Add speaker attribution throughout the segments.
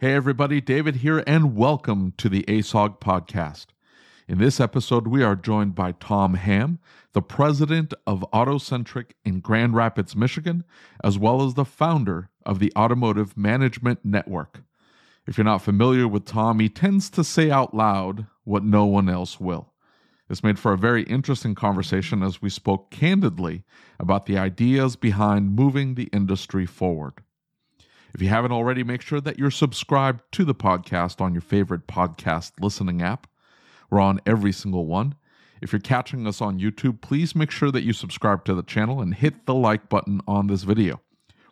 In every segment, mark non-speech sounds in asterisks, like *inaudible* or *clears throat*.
Speaker 1: Hey, everybody, David here, and welcome to the ASOG podcast. In this episode, we are joined by Tom Ham, the president of AutoCentric in Grand Rapids, Michigan, as well as the founder of the Automotive Management Network. If you're not familiar with Tom, he tends to say out loud what no one else will. This made for a very interesting conversation as we spoke candidly about the ideas behind moving the industry forward. If you haven't already, make sure that you're subscribed to the podcast on your favorite podcast listening app. We're on every single one. If you're catching us on YouTube, please make sure that you subscribe to the channel and hit the like button on this video.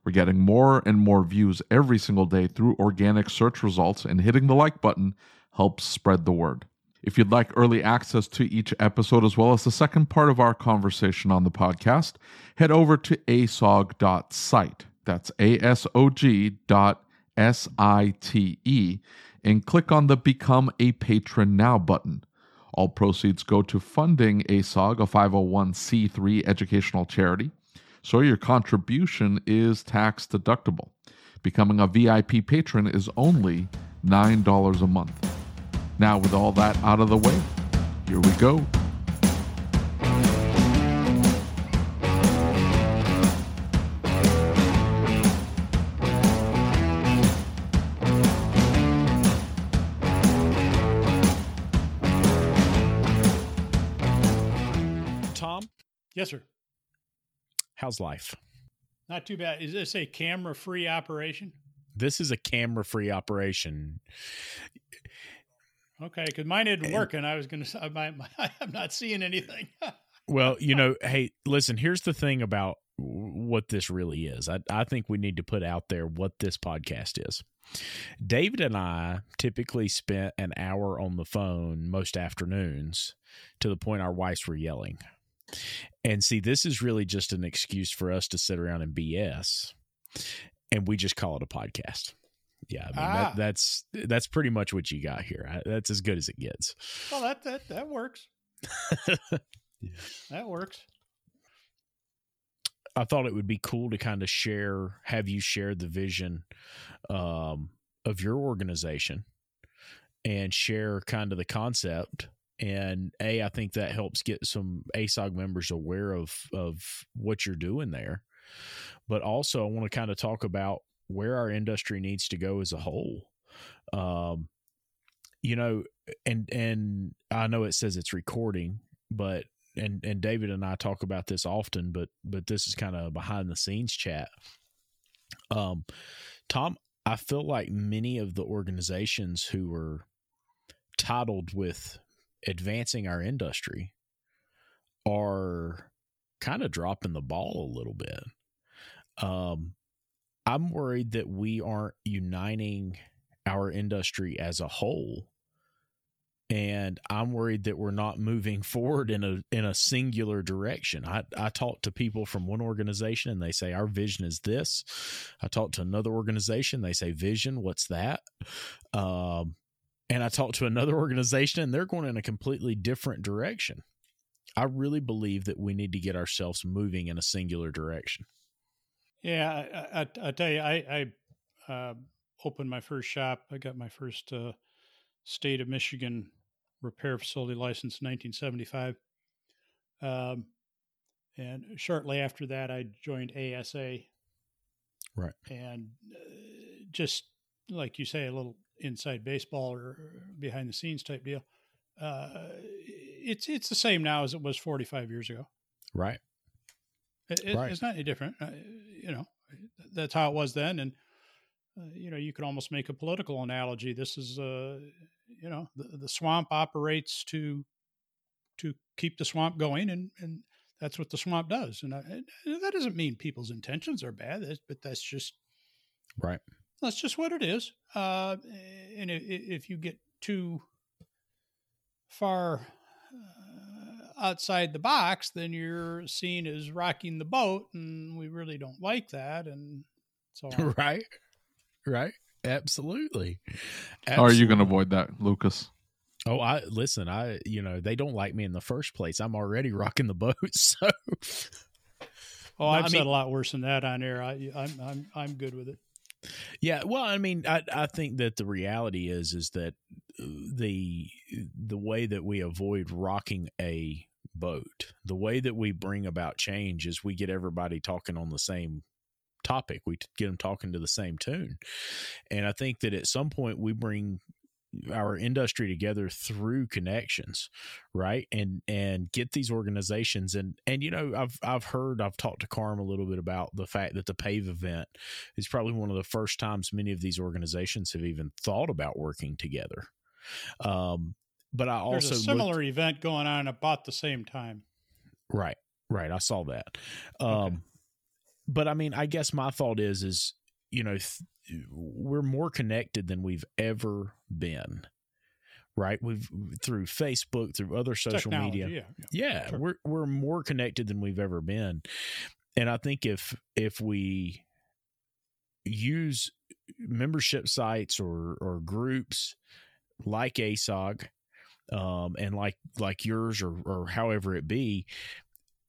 Speaker 1: We're getting more and more views every single day through organic search results, and hitting the like button helps spread the word. If you'd like early access to each episode as well as the second part of our conversation on the podcast, head over to asog.site. That's A-S-O-G dot S-I-T-E and click on the Become a Patron Now button. All proceeds go to funding ASOG, a 501c3 educational charity, so your contribution is tax deductible. Becoming a VIP patron is only $9 a month. Now, with all that out of the way, here we go.
Speaker 2: Yes, sir.
Speaker 3: how's life?
Speaker 2: Not too bad. Is this a camera free operation?
Speaker 3: This is a camera free operation.
Speaker 2: Okay, because mine isn't
Speaker 3: And-
Speaker 2: working. I was going to say, my, my, I'm not seeing anything. *laughs*
Speaker 3: Well, you know, hey, listen, here's the thing about what this really is. I, I think we need to put out there what this podcast is. David and I typically spent an hour on the phone most afternoons to the point our wives were yelling. And see, this is really just an excuse for us to sit around and BS, and we just call it a podcast. Yeah, I mean
Speaker 2: Ah.
Speaker 3: that, that's that's pretty much what you got here. I, that's as good as it gets.
Speaker 2: well, that, that, that works. *laughs* That works.
Speaker 3: I thought it would be cool to kind of share, have you share the vision um, of your organization and share kind of the concept. And a, I think that helps get some ASOG members aware of of what you're doing there. But also, I want to kind of talk about where our industry needs to go as a whole. Um, you know, and and I know it says it's recording, but and and David and I talk about this often, but but this is kind of behind the scenes chat. Um, Tom, I feel like many of the organizations who are titled with advancing our industry are kind of dropping the ball a little bit. Um, I'm worried that we aren't uniting our industry as a whole and I'm worried that we're not moving forward in a in a singular direction. I I talk to people from one organization and they say our vision is this. I talk to another organization, they say vision, what's that? Um, and I talk to another *laughs* organization and they're going in a completely different direction. I really believe that we need to get ourselves moving in a singular direction.
Speaker 2: Yeah, I, I, I tell you, I, I uh, opened my first shop. I got my first uh, state of Michigan repair facility license in 1975. Um, and shortly after that, I joined ASA.
Speaker 3: Right.
Speaker 2: And uh, just like you say, a little inside baseball or behind the scenes type deal. Uh, it's it's the same now as it was 45 years ago.
Speaker 3: Right.
Speaker 2: It, right. It's not any different. Uh, you know, that's how it was then. And, uh, you know, you could almost make a political analogy. This is, uh, you know, the, the swamp operates to to keep the swamp going, and, and that's what the swamp does. And, I, and that doesn't mean people's intentions are bad, but that's just
Speaker 3: right.
Speaker 2: That's just what it is. Uh, and if, if you get too far outside the box, then you're seen as rocking the boat, and we really don't like that. And so, *laughs*
Speaker 3: right, right, absolutely.
Speaker 1: absolutely. How are you going to avoid that, Lucas?
Speaker 3: Oh, I listen. I you know they don't like me in the first place. I'm already *laughs* rocking the boat, *laughs* so.
Speaker 2: Oh, I've I said a lot worse than that on air. I, I'm I'm I'm good with it.
Speaker 3: Yeah, well, I mean, I I think that the reality is is that uh, the the way that we avoid rocking a boat. The way that we bring about change is we get everybody talking on the same topic. We get them talking to the same tune. And I think that at some point we bring our industry together through connections right and and get these organizations and and you know i've i've heard i've talked to carm a little bit about the fact that the pave event is probably one of the first times many of these organizations have even thought about working together um but I
Speaker 2: also
Speaker 3: There's
Speaker 2: a similar looked, event going on about the same time.
Speaker 3: Right, right. I saw that. Um, okay. But I mean, I guess my thought is, is you know, th- we're more connected than we've ever been. Right, we've through Facebook, through other social
Speaker 2: Technology,
Speaker 3: media.
Speaker 2: Yeah,
Speaker 3: yeah, yeah sure. we're we're more connected than we've ever been, and I think if if we use membership sites or or groups like ASOG um, and like like yours or or however it be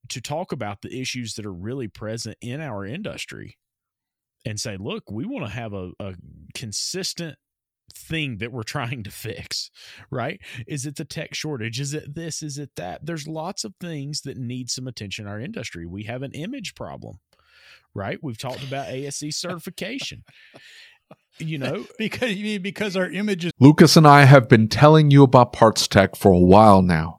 Speaker 3: to talk about the issues that are really present in our industry and say look we want to have a, a consistent thing that we're *laughs* trying to fix right? Is it the tech shortage? Is it this? Is it that? There's lots of things that need some attention in our industry. We have an image problem right? We've talked about ASE certification. You know? *laughs*
Speaker 2: Because because our images
Speaker 1: lucas and i have been telling you about PartsTech for a while now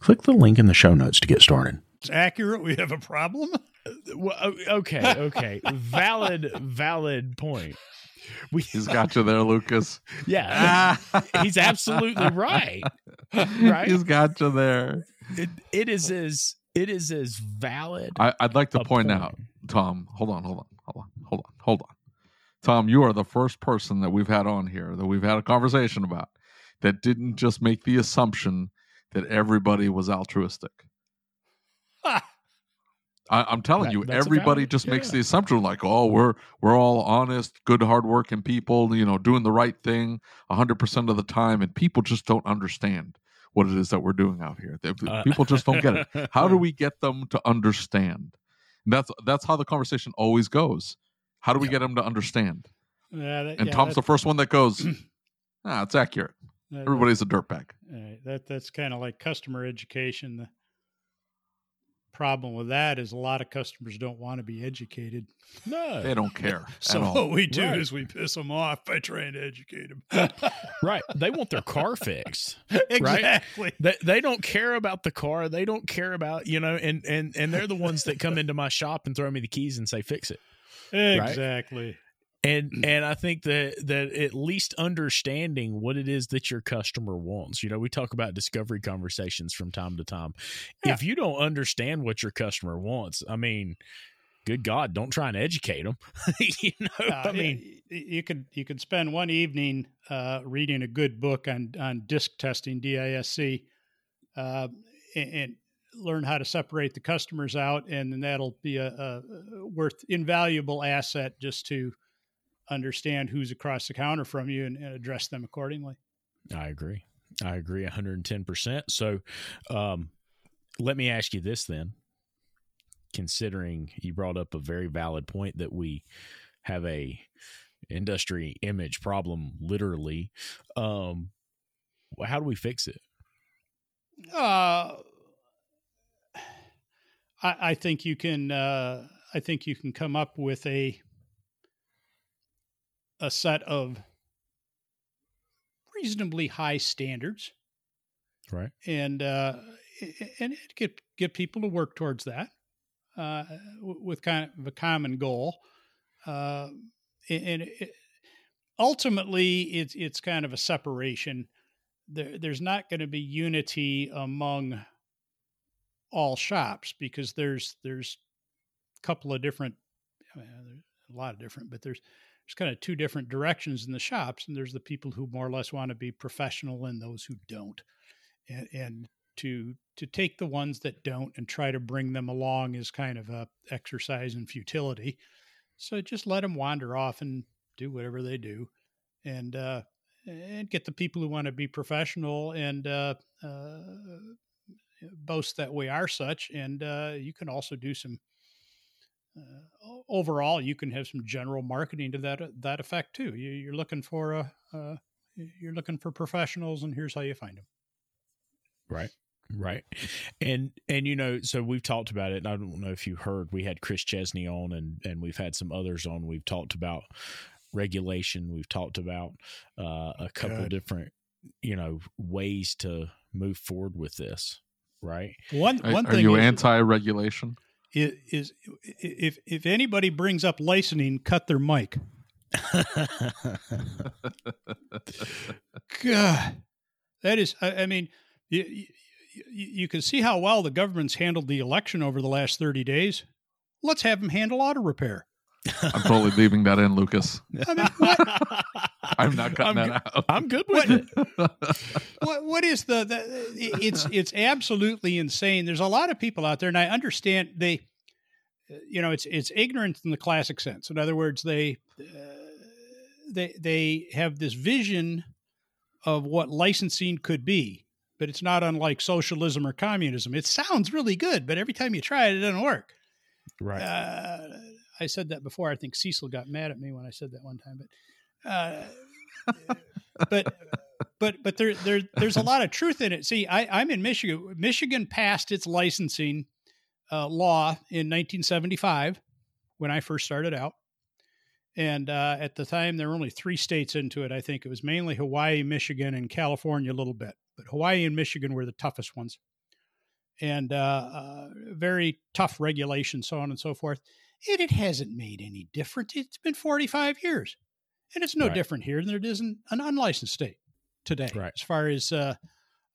Speaker 4: Click the link in the show notes to get started.
Speaker 2: It's accurate. We have a problem. *laughs*
Speaker 3: well, okay, okay. valid, valid point.
Speaker 1: We, he's got you there, Lucas. *laughs*
Speaker 3: Yeah, *laughs* he's absolutely right. Right,
Speaker 1: he's got you there.
Speaker 3: it, it is as it is as valid.
Speaker 1: I, would like to point, point, out, Tom. Hold on, hold on, hold on, hold on, hold on. Tom, you are the first person that we've had on here that we've had a conversation about that didn't just make the assumption that everybody was altruistic. *laughs* I, am telling that, you, everybody just yeah. makes the assumption like, oh, we're we're all honest, good, hardworking people, you know, doing the right thing 100 percent of the time, and people just don't understand what it is that we're doing out here. Uh, people just don't get it. *laughs* How do we get them to understand? And that's that's how the conversation always goes. How do we yeah. get them to understand? Yeah, that, and Tom's the first one that goes, *clears throat* ah, it's accurate. Uh, Everybody's a dirtbag.
Speaker 2: Right. That that's kind of like customer education. The problem with that is a lot of customers don't want to be educated.
Speaker 1: No, they don't care. *laughs*
Speaker 2: so what we do right. is we piss them off by trying to educate them. *laughs*
Speaker 3: right. They want their car *laughs* fixed.
Speaker 2: exactly.
Speaker 3: Right? They, they don't care about the car. They don't care about you know, and and and they're the ones that come into my shop and throw me the keys and say fix it.
Speaker 2: Exactly. Right?
Speaker 3: And mm. and i think that that at least understanding what it is that your customer wants you know we talk about discovery conversations from time to time yeah. if you don't understand what your customer wants i mean good god don't try and educate them *laughs* you know uh, i mean
Speaker 2: you could you could spend one evening uh, reading a good book on on disc testing disc uh, and, and learn how to separate the customers out and then that'll be a, a worth invaluable asset just to understand who's across the counter from you and, and address them accordingly.
Speaker 3: I agree. I agree 110%. So, um, let me ask you this then. Considering you brought up a very valid point that we have a industry image problem, literally, um, how do we fix it?
Speaker 2: Uh, I, I think you can. Uh, I think you can come up with a a set of reasonably high standards,
Speaker 3: right?
Speaker 2: And uh, and get get people to work towards that uh, with kind of a common goal. Uh, and it, ultimately, it's it's kind of a separation. There, there's not going to be unity among all shops because there's there's a couple of different, I mean, a lot of different, but there's there's kind of two different directions in the shops and there's the people who more or less want to be professional and those who don't. And, and to to take the ones that don't and try to bring them along is kind of a exercise in futility. So just let them wander off and do whatever they do and uh and get the people who want to be professional and uh, uh boast that we are such and uh you can also do some overall, you can have some general marketing to that that effect too. You, are looking for a uh, you're looking for professionals, and here's how you find them.
Speaker 3: Right, right, and and you know, so we've talked about it. I don't know if you heard, we had Chris Chesney on, and and we've had some others on. We've talked about regulation. We've talked about uh, a couple Good. different you know ways to move forward with this. Right.
Speaker 2: One one
Speaker 1: are, thing. Are you anti-regulation?
Speaker 2: Is, if if anybody brings up licensing, cut their mic. *laughs* God, that is. I, I mean, you, you, you can see how well the government's handled the election over the last thirty days. Let's have them handle auto repair.
Speaker 1: I'm totally leaving that in, Lucas. I mean, *laughs* *laughs* I'm not cutting I'm, that out.
Speaker 3: I'm good with
Speaker 2: what, it. *laughs* what what is the, the it's it's absolutely insane. There's a lot of people out there, and I understand they, you know, it's it's ignorance in the classic sense. In other words, they uh, they they have this vision of what licensing could be, but it's not unlike socialism or communism. It sounds really good, but every time you try it, it doesn't work.
Speaker 3: Right. Uh,
Speaker 2: I said that before. I think Cecil got mad at me when I said that one time, but uh, but but but there there there's a lot of truth in it. See, I, I'm in Michigan. Michigan passed its licensing uh, law in 1975 when I first started out. And uh, at the time, there were only three states into it. I think it was mainly Hawaii, Michigan, and California a little bit. But Hawaii and Michigan were the toughest ones. And uh, uh very tough regulations, so on and so forth. And it hasn't made any difference. It's been 45 years. And it's no right. different here than it is in an unlicensed state today.
Speaker 3: Right.
Speaker 2: As far as uh,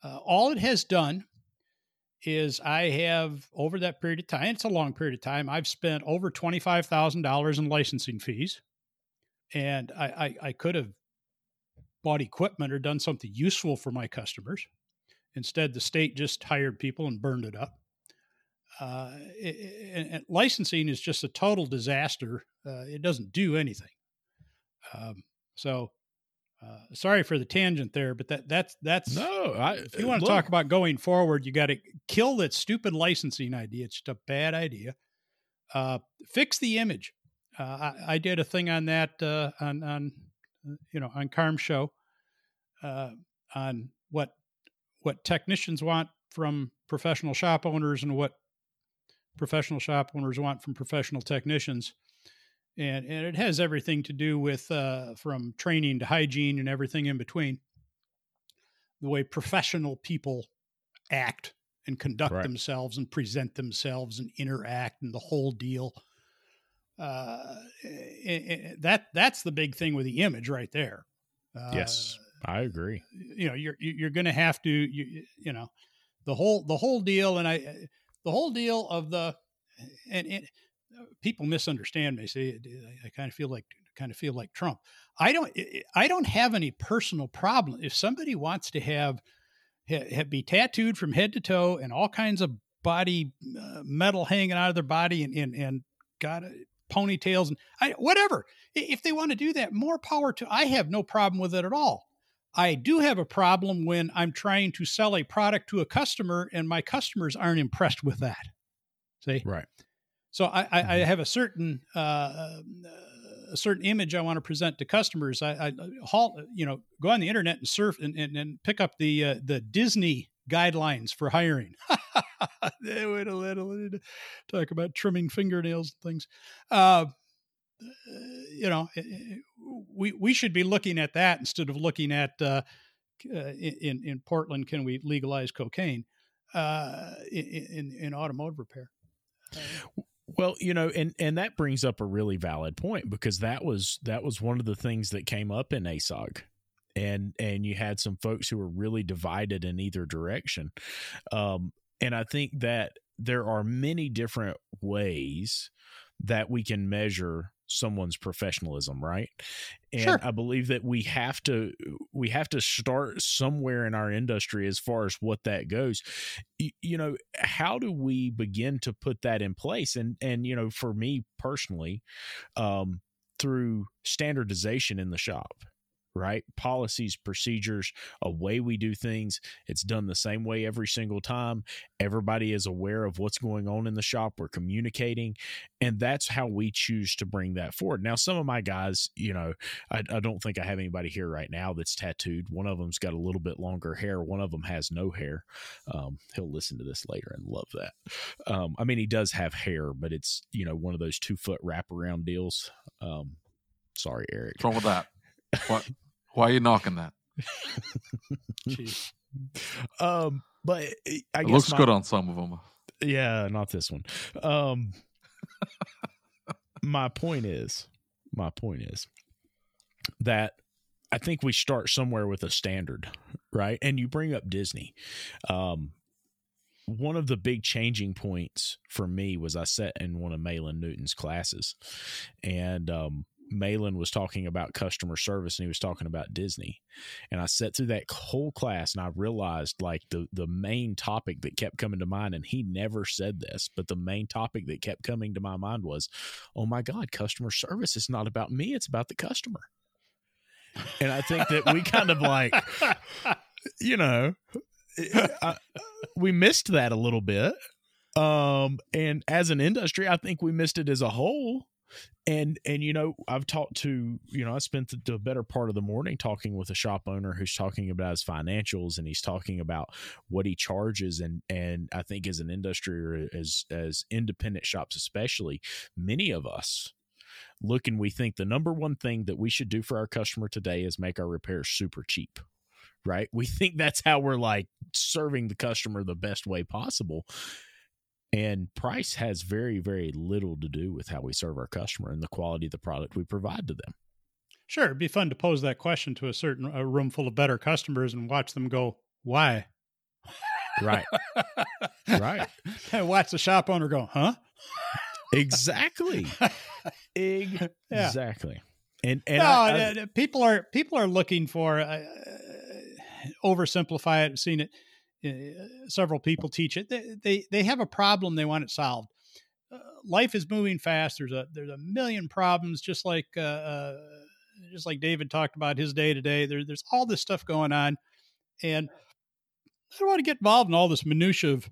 Speaker 2: uh, all it has done is I have over that period of time, it's a long period of time, I've spent over $25,000 in licensing fees. And I, I, I could have bought equipment or done something useful for my customers. Instead, the state just hired people and burned it up. Uh, it, and licensing is just a total disaster. Uh, it doesn't do anything. Um, so, uh, sorry for the tangent there, but that that's that's
Speaker 3: no. I,
Speaker 2: if you want to talk about going forward, you got to kill that stupid licensing idea. It's just a bad idea. Uh, fix the image. Uh, I, I, did a thing on that uh, on on you know on Carm show on what what technicians want from professional shop owners and what professional shop owners want from professional technicians and and it has everything to do with uh, from training to hygiene and everything in between. The way professional people act and conduct themselves and present themselves and interact and the whole deal. Uh, that that's the big thing with the image right there.
Speaker 3: Uh, yes i agree.
Speaker 2: you know you're you're going to have to you, you know the whole the whole deal and i the whole deal of the and, and people misunderstand me. Say I kind of feel like kind of feel like Trump. I don't I don't have any personal problem if somebody wants to have, have be tattooed from head to toe and all kinds of body uh, metal hanging out of their body and and, and got ponytails and I, whatever. If they want to do that, more power to. I have no problem with it at all. I do have a problem when I'm trying to sell a product to a customer and my customers aren't impressed with that. See,
Speaker 3: right.
Speaker 2: So I, I, I mm-hmm. have a certain uh, a certain image I want to present to customers. I, I halt, you know, go on the internet and surf and, and, and pick up the uh, the Disney guidelines for hiring. *laughs* they went a little talk about trimming fingernails and things. Uh, you know, eh, eh, we we should be looking at that instead of looking at uh, uh in in Portland. Can we legalize cocaine uh, in, in automotive repair?
Speaker 3: Well, you know, and and that brings up a really valid point because that was that was one of the things that came up in ASOG. And and you had some folks who were really divided in either direction. Um, and I think that there are many different ways that we can measure someone's professionalism right? And sure. i believe that we have to we have to start somewhere in our industry as far as what that goes. You, you know how do we begin to put that in place? And and you know for me personally um through standardization in the shop right? Policies, procedures, a way we do things. It's done the same way every single time. Everybody is aware of what's going on in the shop. We're communicating. And that's how we choose to bring that forward. Now, some of my guys, you know, I, I don't think I have anybody here right now that's tattooed. One of them's got a little bit longer hair, one of them has no hair. Um, he'll listen to this later and love that. Um, I mean, he does have hair, but it's, you know, one of those two foot wraparound deals. Um, sorry, Eric.
Speaker 1: What's wrong with that? What? Why are you knocking that? *laughs*
Speaker 3: um, but I
Speaker 1: it looks my, good on some of them.
Speaker 3: Yeah, not this one. Um, *laughs* my point is, my point is that I think we start somewhere with a standard, right? And you bring up Disney. Um, one of the big changing points for me was I sat in one of Malin Newton's classes, and um, Malin was talking about customer service and he was talking about Disney. And I sat through that whole class and I realized like the the main topic that kept coming to mind and he never said this, but the main topic that kept coming to my mind was, "Oh my god, customer service is not about me, it's about the customer." And I think that we kind of like *laughs* you know, I, we missed that a little bit. Um and as an industry, I think we missed it as a whole and and you know i've talked to you know i spent the, the, better part of the morning talking with a shop owner who's talking about his financials and he's talking about what he charges and and i think as an industry or as as independent shops especially many of us look and we think the number one thing that we should do for our customer today is make our repairs super cheap right? We think that's how we're like serving the customer the best way possible and price has very, very little to do with how we serve our customer and the quality of the product we provide to them.
Speaker 2: Sure, it'd be fun to pose that question to a certain a room full of better customers and watch them go, "Why?"
Speaker 3: Right. right. *laughs*
Speaker 2: And watch the shop owner go, huh?
Speaker 3: Exactly. *laughs* exactly. Yeah. And and
Speaker 2: no, I, I, people are people are looking for uh, oversimplify it. Seen it. Uh, several people teach it. They, they they have a problem. They want it solved. Uh, life is moving fast. There's a there's a million problems. Just like uh, uh just like David talked about his day to day. There there's all this stuff going on, and I don't want to get involved in all this minutia of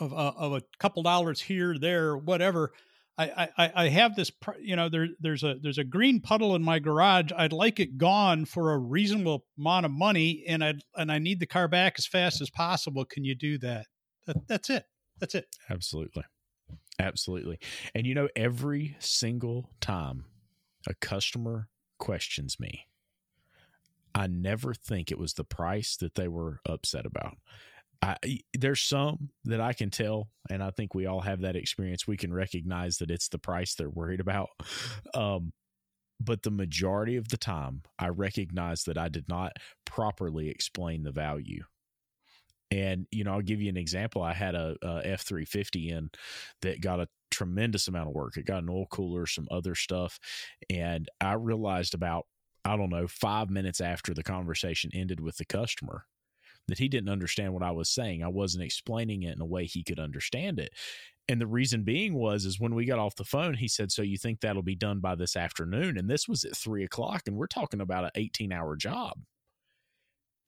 Speaker 2: of, uh, of a couple dollars here, there, whatever. I, I, I have this, you know, there, there's a, there's a green puddle in my garage. I'd like it gone for a reasonable amount of money. And I, and I need the car back as fast as possible. Can you do that? that that's it. That's it.
Speaker 3: Absolutely. Absolutely. And you know, every single time a customer questions me, I never think it was the price that they were upset about. I, there's some that I can tell, and I think we all have that experience. We can recognize that it's the price they're worried about. *laughs* Um, but the majority of the time, I recognize that I did not properly explain the value. And you know, I'll give you an example. I had a F three fifty in that got a tremendous amount of work. It got an oil cooler, some other stuff, and I realized about I don't know five minutes after the conversation ended with the customer that he didn't understand what I was saying. I wasn't explaining it in a way he could understand it. And the reason being was is when we got off the phone, he said, "So you think that'll be done by this afternoon?" And this was at three o'clock, and we're talking about an eighteen-hour job.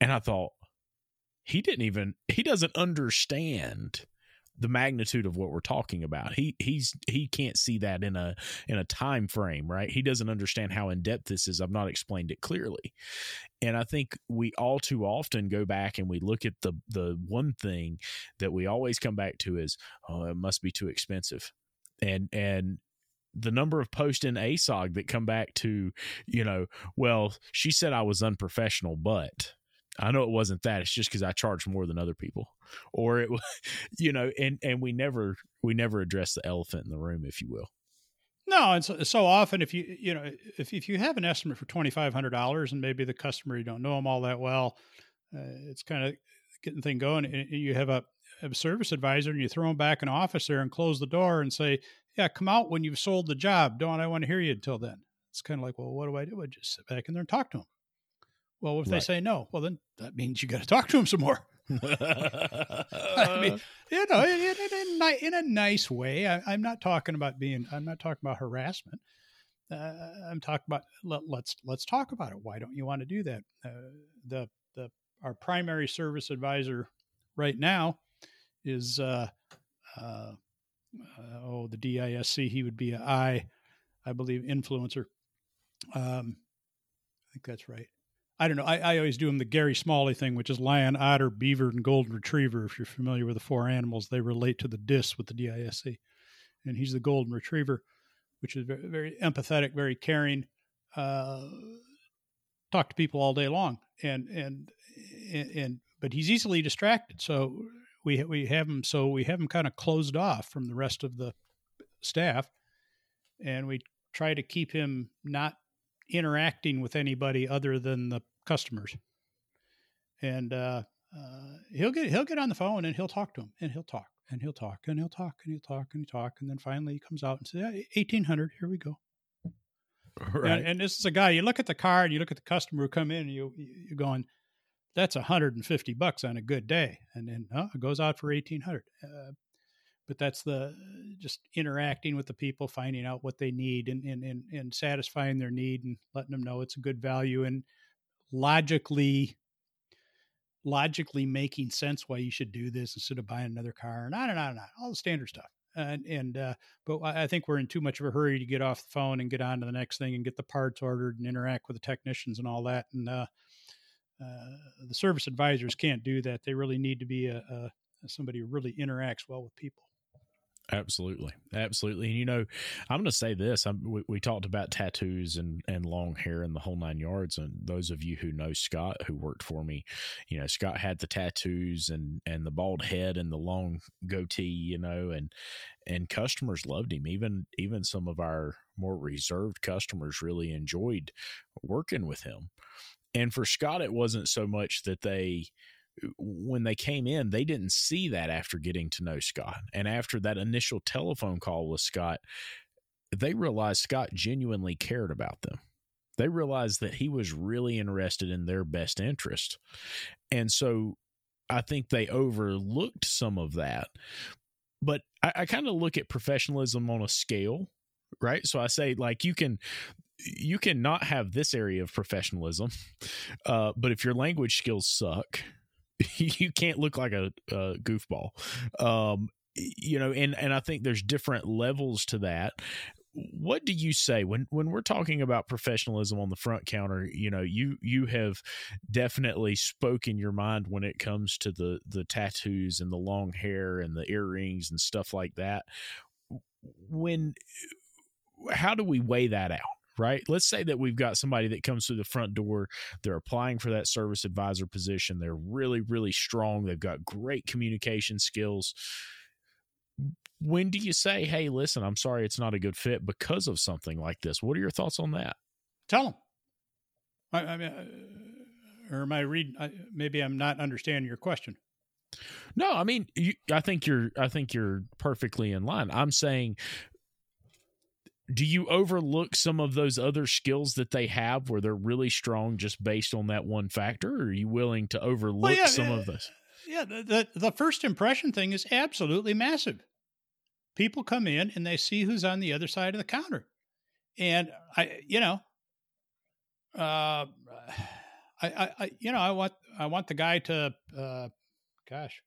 Speaker 3: And I thought he didn't even he doesn't understand the magnitude of what we're talking about. He he's he can't see that in a in a time frame, right? He doesn't understand how in depth this is. I've not explained it clearly. And I think we all too often go back and we look at the the one thing that we always come back to is, oh, it must be too expensive. And and the number of posts in ASOG that come back to, you know, well, she said I was unprofessional, but I know it wasn't that. It's just because I charged more than other people, or it *laughs* you know, and and we never we never address the elephant in the room, if you will.
Speaker 2: No, and so, so often if you you know if if you have an estimate for twenty five hundred dollars and maybe the customer you don't know them all that well, uh, it's kind of getting thing going. And you have a, a service advisor and you throw them back in office there and close the door and say, "Yeah, come out when you've sold the job. Don't I want to hear you until then?" It's kind of like, well, what do I do? I just sit back in there and talk to them. Well, if right. they say no, well, then that means you got to talk to them some more. *laughs* I mean, you know, in, in, in, in a nice way. I, am not talking about being. I'm not talking about harassment. Uh, I'm talking about let, us let's, let's talk about it. Why don't you want to do that? Uh, the the our primary service advisor right now is uh, uh, oh the DISC. He would be a I, I believe influencer. Um, I think that's right. I don't know. I, I always do them the Gary Smalley thing, which is lion, otter, beaver, and golden retriever. If you're familiar with the four animals, they relate to the DIS with the DISC. And he's the golden retriever, which is very, very empathetic, very caring. Uh, talk to people all day long, and and and but he's easily distracted. So we we have him. So we have him kind of closed off from the rest of the staff, and we try to keep him not interacting with anybody other than the customers. And uh, uh, he'll get he'll get on the phone and he'll talk to them and he'll talk and he'll talk and he'll talk and he'll talk and he'll talk and then finally he comes out and says, eighteen hundred, here we go. *laughs* Right. And, and, this is a guy. You look at the car and you look at the customer who come in and you you're going, that's hundred and fifty bucks on a good day, and then oh, it goes out for eighteen hundred. Uh, but that's the just interacting with the people, finding out what they need, and and and, and satisfying their need, and letting them know it's a good value, and logically logically making sense why you should do this instead of buying another car and on and on and on, all the standard stuff. And, and uh, but I think we're in too much of a hurry to get off the phone and get on to the next thing and get the parts ordered and interact with the technicians and all that. And uh, uh, the service advisors can't do that. They really need to be a, a somebody who really interacts well with people.
Speaker 3: Absolutely, absolutely. And you know, I'm going to say this: we, we, talked about tattoos and and long hair and the whole nine yards. And those of you who know Scott, who worked for me, you know, Scott had the tattoos and and the bald head and the long goatee, you know, and and customers loved him. Even even some of our more reserved customers really enjoyed working with him. And for Scott, it wasn't so much that they when they came in, they didn't see that after getting to know Scott. And after that initial telephone call with Scott, they realized Scott genuinely cared about them. They realized that he was really interested in their best interest. And so I think they overlooked some of that. But I, I kind of look at professionalism on a scale, right? So I say, like, you can you cannot have this area of professionalism, uh, but if your language skills suck, *laughs* you can't look like a, a goofball. Um, you know, and and I think there's different levels to that. What do you say when when we're talking about professionalism on the front counter? You know, you you have definitely spoken your mind when it comes to the the tattoos and the long hair and the earrings and stuff like that. When how do we weigh that out? Right? Let's say that we've got somebody that comes through the front door, they're applying for that service advisor position, they're really, really strong, they've got great communication skills. When do you say, hey, listen, I'm sorry it's not a good fit because of something like this? What are your thoughts on that?
Speaker 2: Tell them. I, I mean, uh, or am I reading? Maybe I'm not understanding your question.
Speaker 3: No, I mean, you, I think you're. I think you're perfectly in line. I'm saying do you overlook some of those other skills that they have where they're really strong just based on that one factor or are you willing to overlook well, yeah, some uh, of this
Speaker 2: yeah the, the, the first impression thing is absolutely massive. People come in and they see who's on the other side of the counter. And i you know uh I, I, I you know i want i want the guy to uh gosh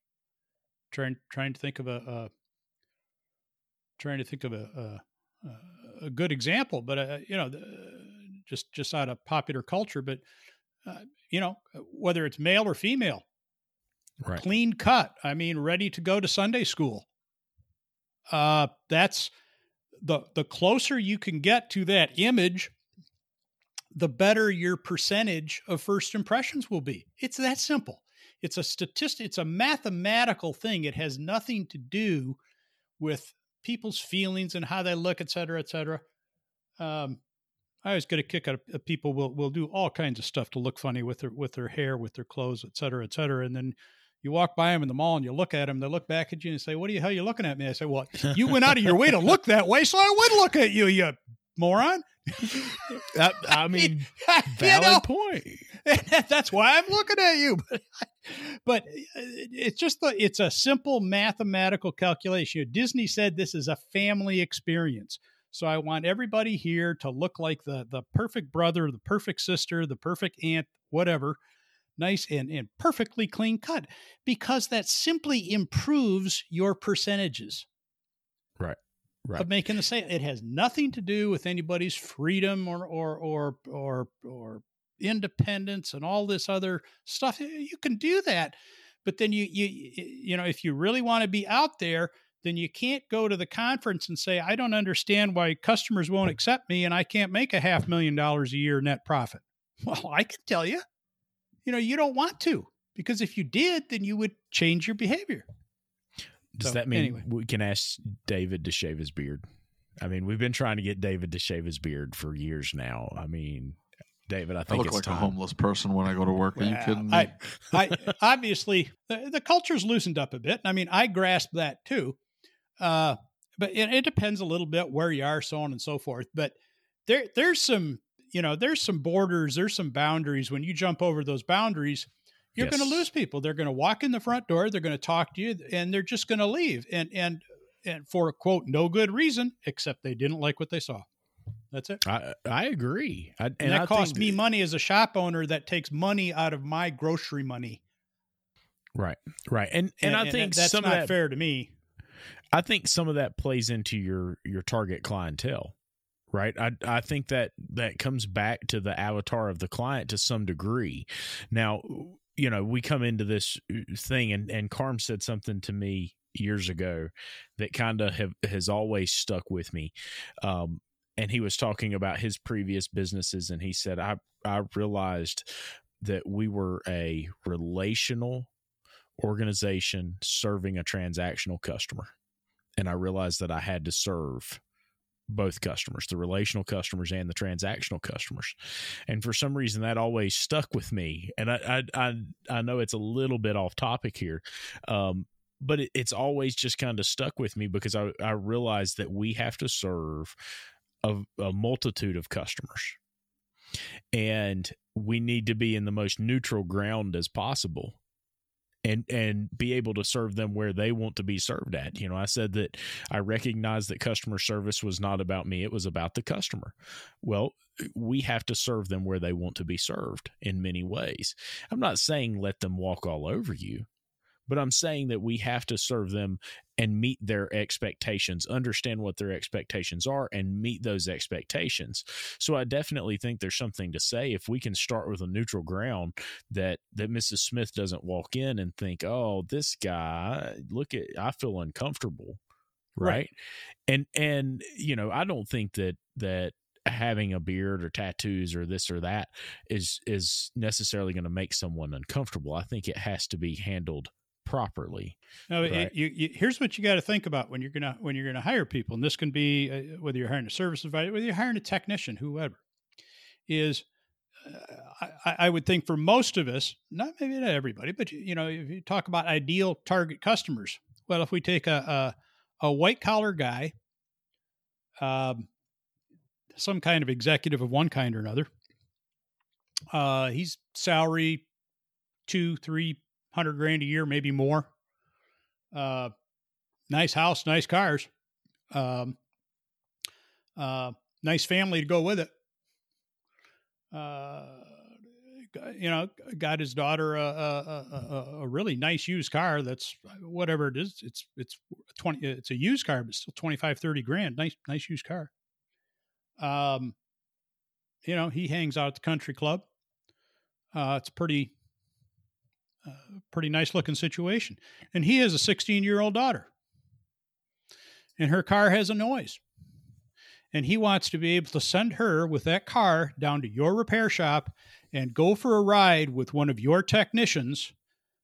Speaker 2: trying trying to think of a uh trying to think of a, a, a a good example, but uh, you know, the, just just out of popular culture, but uh, you know, whether it's male or female, right. clean cut. I mean, ready to go to Sunday school. Uh, that's the the closer you can get to that image, the better your percentage of first impressions will be. It's that simple. It's a statistic. It's a mathematical thing. It has nothing to do with people's feelings and how they look, et cetera, et cetera. Um, I always get a kick out of people will will do all kinds of stuff to look funny with their with their hair, with their clothes, et cetera, et cetera. And then you walk by them in the mall and you look at them, they look back at you and say, "What are you? How are you looking at me?" I say, "Well, you went out of your way to look that way, so I would look at you, you moron."
Speaker 3: I, *laughs* I mean, *laughs* valid you know, point. *laughs*
Speaker 2: That's why I'm looking at you. But, but uh, it's just the, it's a simple mathematical calculation. Disney said this is a family experience. So I want everybody here to look like the the perfect brother, the perfect sister, the perfect aunt, whatever, nice and, and perfectly clean cut, because that simply improves your percentages.
Speaker 3: Right. Right.
Speaker 2: Of making the sale. It has nothing to do with anybody's freedom or or or or or independence and all this other stuff. Eh, you can do that, but then you you you know if you really want to be out there, then you can't go to the conference and say I don't understand why customers won't accept me and I can't make a half million dollars a year net profit. *laughs* Well, I can tell you, you know, you don't want to because if you did, then you would change your behavior.
Speaker 3: Does so, that mean anyway. we can ask David to shave his beard? I mean, we've been trying to get David to shave his beard for years now. I mean, David. I think
Speaker 1: I look like time. a homeless person when I go to work. Are you kidding me?
Speaker 2: I, I obviously the, the, culture's loosened up a bit. I mean, I grasp that too, uh, but it, it, depends a little bit where you are, so on and so forth. But there, there's some, you know, there's some borders, there's some boundaries. When you jump over those boundaries, you're yes. going to lose people. They're going to walk in the front door, they're going to talk to you, and they're just going to leave. And and and for quote, no good reason except they didn't like what they saw. That's it.
Speaker 3: I I agree. I,
Speaker 2: and, and, that costs me money as a shop owner. That takes money out of my grocery money.
Speaker 3: Right, right, and and, and I think
Speaker 2: that's
Speaker 3: some
Speaker 2: not
Speaker 3: of that,
Speaker 2: fair to me.
Speaker 3: I think some of that plays into your your target clientele, right? I I think that that comes back to the avatar of the client to some degree. Now, you know, we come into this uh, thing, and and Carm said something to me years ago that kind of have has always stuck with me. Um, and he was talking about his previous businesses and he said i i realized that we were a relational organization serving a transactional customer and i realized that i had to serve both customers, the relational customers and the transactional customers. And for some reason that always stuck with me. And I I I, I know it's a little bit off topic here. Um, but it, it's always just kind of stuck with me because I, I realized that we have to serve a, a multitude of customers and we need to be in the most neutral ground as possible and and be able to serve them where they want to be served at. You know, I said that I recognized that customer service was not about me, it was about the customer. Well, we have to serve them where they want to be served in many ways. I'm not saying let them walk all over you but I'm saying that we have to serve them and meet their expectations, understand what their expectations are, and meet those expectations. So I definitely think there's something to say if we can start with a neutral ground that that Mrs. Smith doesn't walk in and think, "Oh, this guy, look at, I feel uncomfortable." Right? right. And and you know, I don't think that that having a beard or tattoos or this or that is is necessarily going to make someone uncomfortable. I think it has to be handled properly.
Speaker 2: No, right? it, you, you, here's what you got to think about when you're gonna when you're gonna hire people, and this can be uh, whether you're hiring a service advisor, whether you're hiring a technician, whoever, is uh, I, I, would think for most of us, not maybe not everybody, but you know, if you talk about ideal target customers, well, if we take a a, a white collar guy, um, some kind of executive of one kind or another, uh, he's salary two, three, hundred grand a year, maybe more. Uh, nice house, nice cars, um, uh, nice family to go with it. Uh, you know, got his daughter a, a, a, a, really nice used car. That's whatever it is. It's it's twenty. It's a used car, but still 25, 30 grand. Nice nice used car. Um, you know, he hangs out at the country club. Uh, it's pretty pretty nice looking situation. And he has a 16 year old daughter, and her car has a noise. And he wants to be able to send her with that car down to your repair shop and go for a ride with one of your technicians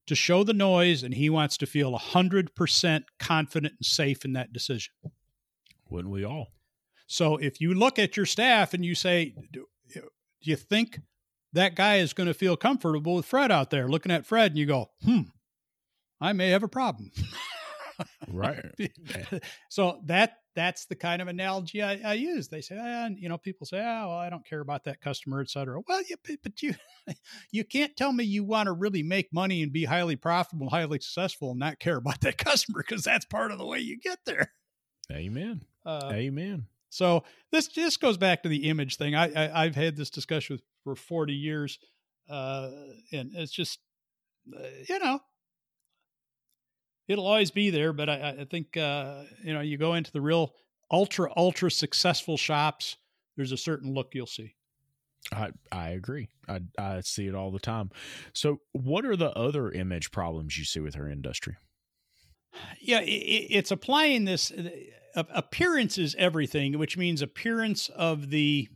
Speaker 2: to show the noise. And he wants to feel 100% confident and safe in that decision.
Speaker 3: Wouldn't we all?
Speaker 2: So if you look at your staff and you say, do, do you think that guy is going to feel comfortable with Fred out there looking at Fred and you go, hmm, I may have a problem.
Speaker 3: right. *laughs*
Speaker 2: so that that's the kind of analogy I, I use. They say, ah, you know, people say, oh, well, I don't care about that customer, et cetera. Well, you, but you, *laughs* you can't tell me you want to really make money and be highly profitable, highly successful, and not care about that customer because that's part of the way you get there.
Speaker 3: Amen. Uh, Amen.
Speaker 2: So this just goes back to the image thing. I, I have had this discussion with, for 40 years, uh, and it's just uh, you know it'll always be there. But I, I think uh, you know you go into the real ultra ultra successful shops. There's a certain look you'll see.
Speaker 3: I I agree. I I see it all the time. So, what are the other image problems you see with our industry?
Speaker 2: Yeah, it, it's applying this appearance is everything, which means appearance of the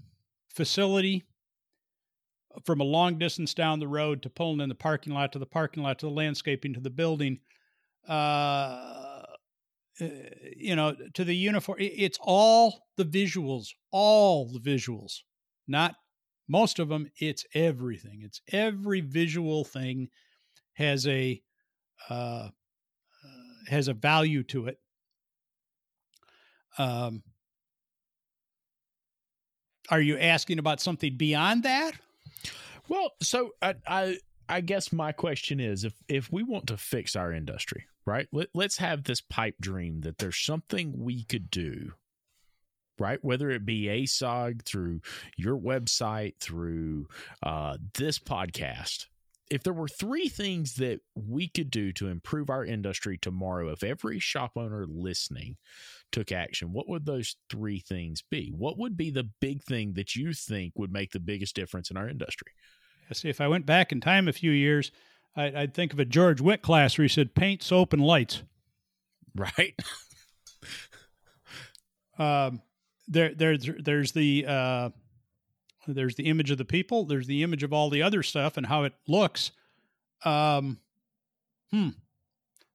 Speaker 2: facility from a long distance down the road to pulling in the parking lot to the parking lot to the landscaping to the building, uh, uh you know, to the uniform. It's all the visuals, all the visuals, not most of them. It's everything. It's every visual thing has a uh has a value to it um, are you asking about something beyond that?
Speaker 3: Well, so I, I, I guess my question is if if we want to fix our industry, right? Let, let's have this pipe dream that there's something we could do, right? Whether it be ASOG through your website, through uh, this podcast, if there were three things that we could do to improve our industry tomorrow, if every shop owner listening took action, what would those three things be? What would be the big thing that you think would make the biggest difference in our industry?
Speaker 2: See, if I went back in time a few years, I'd, I'd think of a George Witt class where he said paint, soap, and lights.
Speaker 3: Right. *laughs*
Speaker 2: um, there, there's, there's the, uh, there's the image of the people. There's the image of all the other stuff and how it looks. Um, hmm.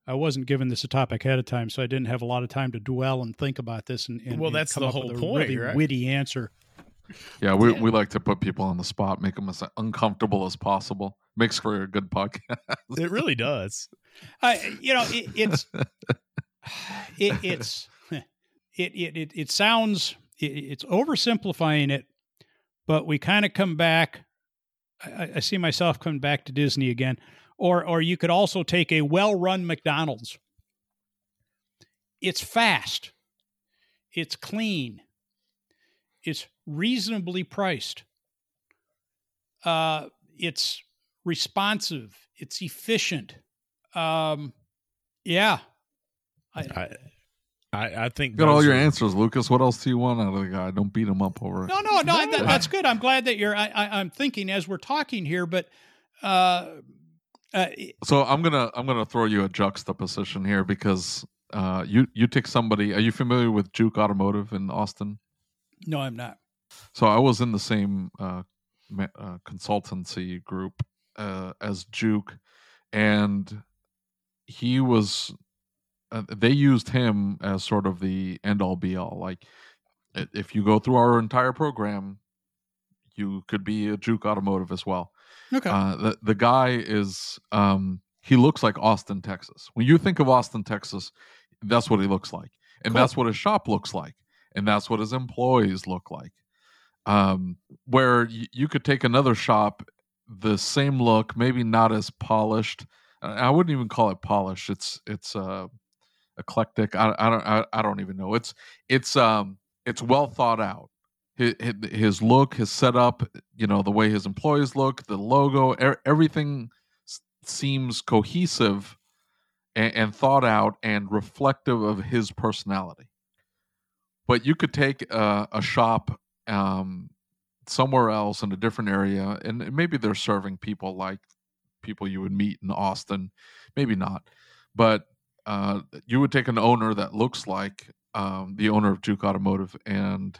Speaker 2: I wasn't given this a topic ahead of time, so I didn't have a lot of time to dwell and think about this. And, and
Speaker 3: well, that's
Speaker 2: and
Speaker 3: the whole point,
Speaker 2: really
Speaker 3: right?
Speaker 2: Witty answer.
Speaker 1: Yeah, we, we like to put people on the spot, make them as uncomfortable as possible. Makes for a good podcast.
Speaker 3: It really does.
Speaker 2: I, you know, it, it's it, it's *laughs* it, it it it sounds it, it's oversimplifying it, but we kind of come back. I, I see myself coming back to Disney again, or or you could also take a well-run McDonald's. It's fast, it's clean, it's reasonably priced. Uh, it's responsive. It's efficient. Um, yeah.
Speaker 3: I, I, I think
Speaker 1: got all your
Speaker 3: are,
Speaker 1: answers, Lucas. What else do you want out of the guy? Don't beat him up over it.
Speaker 2: No, no, no. That, that's good. I'm glad that you're. I, I, am thinking as we're talking here, but. Uh, uh,
Speaker 1: so I'm gonna I'm gonna throw you a juxtaposition here because uh, you you take somebody. Are you familiar with Juke Automotive in Austin?
Speaker 2: No, I'm not.
Speaker 1: So I was in the same uh, uh, consultancy group uh, as Juke, and he was. Uh, they used him as sort of the end all be all. Like, if you go through our entire program, you could be a Juke Automotive as well.
Speaker 2: Okay.
Speaker 1: Uh, the the guy is um, he looks like Austin, Texas. When you think of Austin, Texas, that's what he looks like, and cool. that's what his shop looks like, and that's what his employees look like. Um, where y- you could take another shop, the same look, maybe not as polished. I wouldn't even call it polished. It's it's uh, eclectic. I, I don't I, I don't even know. It's it's um it's well thought out. His, his look, his setup, you know, the way his employees look, the logo, er, everything seems cohesive and, and, thought out and reflective of his personality. But you could take a, a shop um, somewhere else in a different area, and maybe they're serving people like people you would meet in Austin, maybe not, but uh, you would take an owner that looks like um, the owner of Juke Automotive, and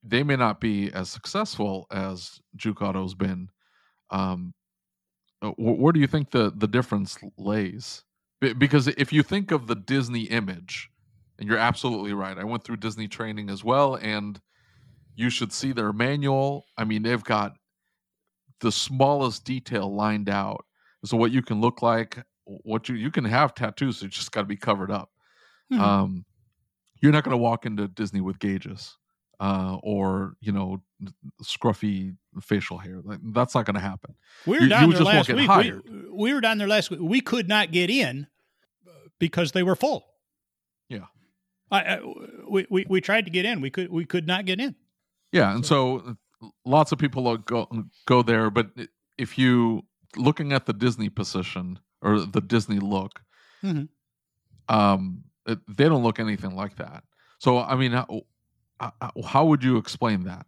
Speaker 1: they may not be as successful as Juke Auto's been. Um, uh, where do you think the the difference lays? Because if you think of the Disney image, and you're absolutely right, I went through Disney training as well, and you should see their manual. I mean, they've got the smallest detail lined out. So what you can look like, what you you can have tattoos, you just got to be covered up. Mm-hmm. Um, you're not going to walk into Disney with gauges uh, or you know scruffy facial hair. Like, that's not going to happen.
Speaker 2: We were you, down you there last week. We, we, were down there last week. We could not get in because they were full.
Speaker 1: Yeah,
Speaker 2: I, I, we, we we tried to get in. We could we could not get in.
Speaker 1: Yeah, and so, so uh, lots of people go go there, but if you looking at the Disney position or the Disney look, mm-hmm. um, it, they don't look anything like that. So I mean, how, how would you explain that?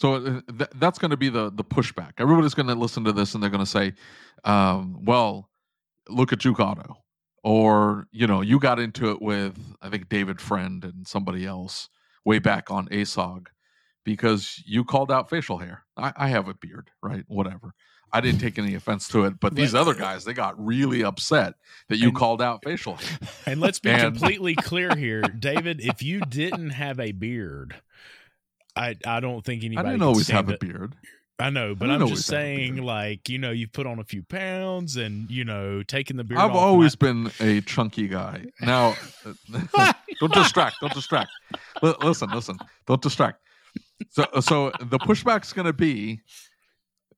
Speaker 1: So uh, th- that's going to be the the pushback. Everybody's going to listen to this and they're going to say, um, "Well, look at Juke Auto," or you know, you got into it with I think David Friend and somebody else way back on ASOG because you called out facial hair. I, I have a beard, right? Whatever. I didn't take any offense to it, but these other guys, they got really upset that you and, called out facial hair. *laughs*
Speaker 3: And let's be and, completely clear here, David. If you didn't have a beard, I I don't think anybody.
Speaker 1: I didn't always have a beard.
Speaker 3: I know, but I am just saying, like you know, you've put on a few pounds, and you know, taking the beard.
Speaker 1: I've always my- been a chunky guy. Now, *laughs* *laughs* don't distract. Don't distract. L- listen, listen. Don't distract so so the pushback's going to be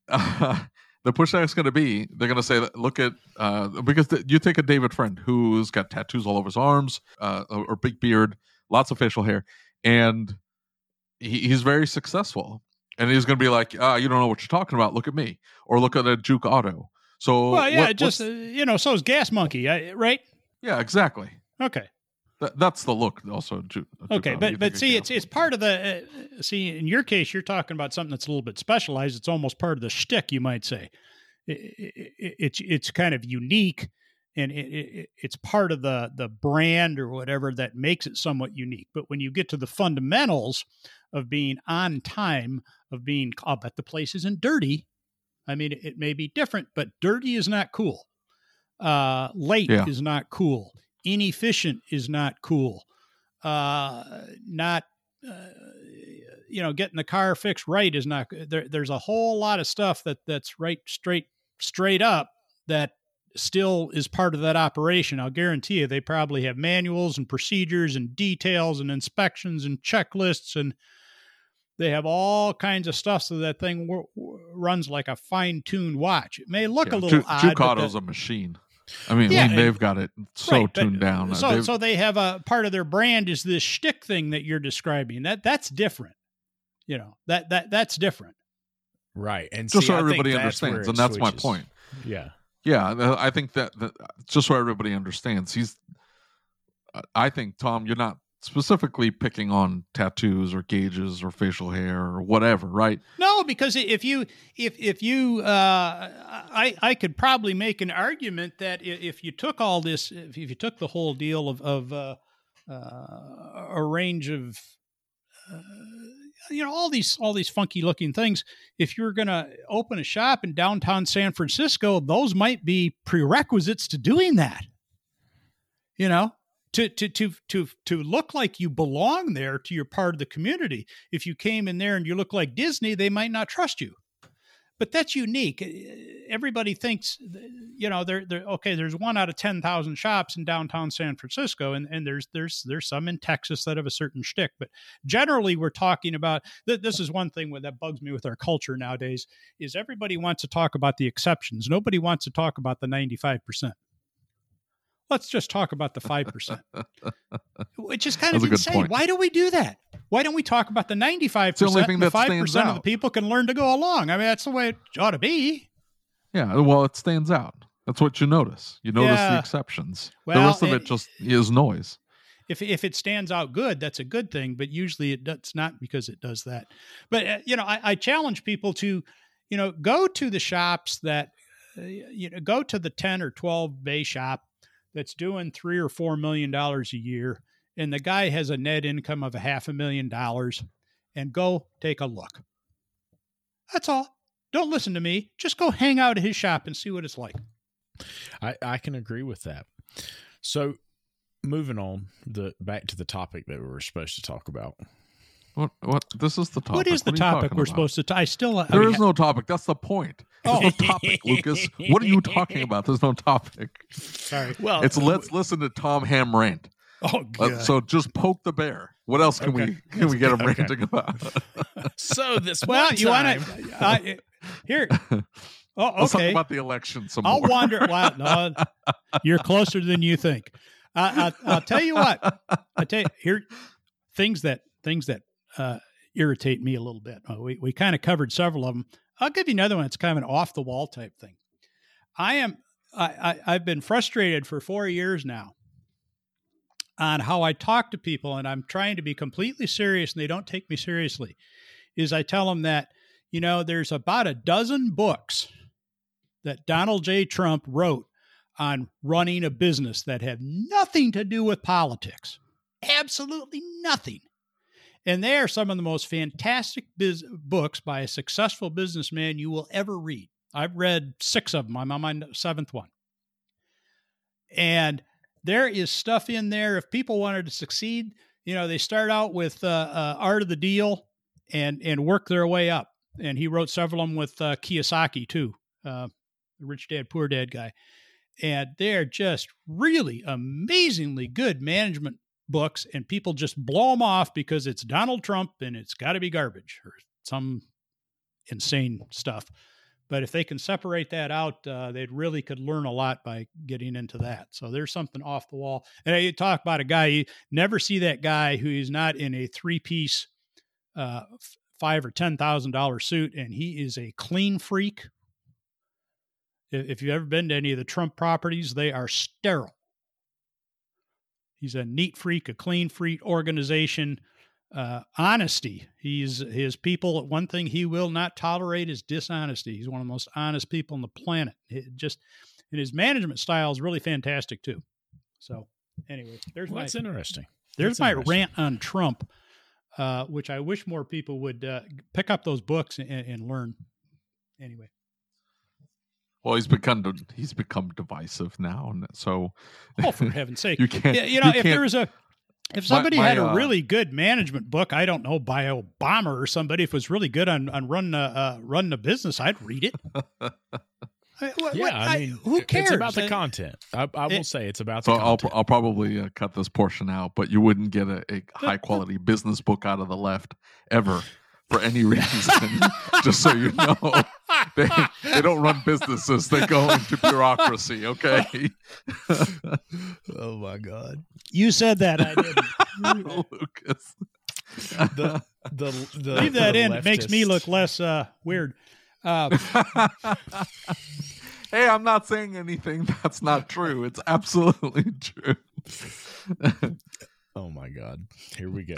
Speaker 1: uh, the pushback's going to be they're going to say look at uh, because the, you take a David Friend who's got tattoos all over his arms uh, or big beard, lots of facial hair, and he, he's very successful. And he's going to be like, uh, you don't know what you're talking about. Look at me, or look at a Juke Auto. So,
Speaker 2: well, yeah, what, just uh, you know, so is Gas Monkey, right?
Speaker 1: Yeah, exactly.
Speaker 2: Okay.
Speaker 1: That, that's the look, also.
Speaker 2: okay, but but see, it's it's part of the uh, see. In your case, you're talking about something that's a little bit specialized. It's almost part of the shtick, you might say. It, it, it's it's kind of unique, and it, it's part of the the brand or whatever that makes it somewhat unique. But when you get to the fundamentals of being on time, of being, I'll bet the place isn't dirty. I mean, it, it may be different, but dirty is not cool. Uh, late yeah. is not cool. Inefficient is not cool. Uh, not uh, you know getting the car fixed right is not there, there's a whole lot of stuff that that's right straight straight up that still is part of that operation. I'll guarantee you they probably have manuals and procedures and details and inspections and checklists and they have all kinds of stuff so that thing w- w- runs like a fine-tuned watch. It may look yeah, a little odd
Speaker 1: Juke Auto's a machine I mean, yeah, they've got it so right, tuned down.
Speaker 2: So, they've, so they have a part of their brand is this shtick thing that you're describing. That that's different. You know that that that's different.
Speaker 3: Right, and
Speaker 1: just
Speaker 3: see,
Speaker 1: so everybody understands, and that's switches. my point.
Speaker 3: Yeah,
Speaker 1: yeah. Uh, I think that, that just so everybody understands, he's. I think Tom, you're not specifically picking on tattoos or gauges or facial hair or whatever, right?
Speaker 2: No, because if you if if you uh, I I could probably make an argument that if you took all this, if you took the whole deal of of uh, uh, a range of uh, you know all these all these funky looking things if you're going to open a shop in downtown San Francisco those might be prerequisites to doing that you know to to to to to look like you belong there to your part of the community. If you came in there and you look like Disney, they might not trust you. But that's unique. Eh, everybody thinks, eh, you know, they're, they're okay. There's one out of ten thousand shops in downtown San Francisco, and, and there's there's there's some in Texas that have a certain shtick. But generally, we're talking about th- this is one thing that bugs me with our culture nowadays is everybody wants to talk about the exceptions. Nobody wants to talk about the ninety five percent let's just talk about the 5%, *laughs* which is kind That's of insane. Why do we do that? Why don't we talk about the 95% the the 5% of the people can learn to go along? I mean, that's the way it ought to be.
Speaker 1: Yeah, well, it stands out. That's what you notice. You notice yeah. the exceptions. Well, the rest of it, it just is noise.
Speaker 2: If, if it stands out good, that's a good thing, but usually it does not because it does that. But, uh, you know, I, I challenge people to, you know, go to the shops that, uh, you know, go to the 10 or 12 bay shop that's doing three or four million dollars a year, and the guy has a net income of a half a million dollars, and go take a look. That's all. Don't listen to me. Just go hang out at his shop and see what it's like.
Speaker 3: I, I can agree with that. So moving on the back to the topic that we were supposed to talk about.
Speaker 1: What? What? This is the topic.
Speaker 2: What is the
Speaker 1: what
Speaker 2: topic we're about? supposed to? T- I still.
Speaker 1: There I mean, is no topic. That's the point. There's oh. no topic, *laughs* Lucas. What are you talking about? There's no topic.
Speaker 2: Sorry.
Speaker 1: Well, it's let's listen to Tom Ham rant.
Speaker 2: Oh,
Speaker 1: God. so just poke the bear. What else can okay. we can That's we get him *laughs* okay. ranting about? *laughs*
Speaker 3: so this well, you want to
Speaker 2: uh, here. Oh, okay.
Speaker 1: Let's talk about the election some
Speaker 2: I'll
Speaker 1: more.
Speaker 2: wander. Well, no, you're closer than you think. I, I, I'll tell you what. I tell you here things that things that uh, irritate me a little bit. Uh, we we kind of covered several of them. I'll give you another one. It's kind of an off the wall type thing. I am I, I have been frustrated for four years now on how I talk to people, and I'm trying to be completely serious, and they don't take me seriously. Is I tell them that you know there's about a dozen books that Donald J. Trump wrote on running a business that have nothing to do with politics. Absolutely nothing. And they are some of the most fantastic biz- books by a successful businessman you will ever read. I've read six of them. I'm on my seventh one. And there is stuff in there. If people wanted to succeed, you know, they start out with uh, uh, Art of the Deal and and work their way up. And he wrote several of them with uh, Kiyosaki too, uh, the Rich Dad Poor Dad guy. And they're just really amazingly good management books and people just blow them off because it's Donald Trump and it's got to be garbage or some insane stuff. But if they can separate that out, uh, they really could learn a lot by getting into that. So there's something off the wall. And you talk about a guy, you never see that guy who is not in a three piece, uh, five or ten thousand dollar suit, and he is a clean freak. If you've ever been to any of the Trump properties, they are sterile. He's a neat freak, a clean freak organization. Uh, honesty. He's his people. One thing he will not tolerate is dishonesty. He's one of the most honest people on the planet. It just and his management style is really fantastic too. So anyway, there's
Speaker 3: well, my, that's interesting.
Speaker 2: There's
Speaker 3: that's
Speaker 2: my
Speaker 3: interesting.
Speaker 2: rant on Trump, uh, which I wish more people would uh, pick up those books and, and learn. Anyway.
Speaker 1: Well, he's become he's become divisive now, and so
Speaker 2: oh, for heaven's sake, *laughs* you can't. You know, you if there was a if somebody my, my, had a uh, really good management book, I don't know, by Obama or somebody, if it was really good on on running a uh, running a business, I'd read it. *laughs*
Speaker 3: I, what, yeah, what, I mean, who cares? It's about the content. I, I will it, say it's about.
Speaker 1: so
Speaker 3: I'll
Speaker 1: I'll probably uh, cut this portion out, but you wouldn't get a, a high quality business book out of the left ever *laughs* for any reason. *laughs* just so you know, they they don't run businesses; they go into bureaucracy. Okay.
Speaker 3: oh my God!
Speaker 2: You said that I didn't, *laughs* Lucas.
Speaker 3: The, the, the,
Speaker 2: Leave that in. Leftist. It makes me look less uh, weird. Uh, *laughs*
Speaker 1: hey, I'm not saying anything that's not true. It's absolutely true.
Speaker 3: oh my god, here we go.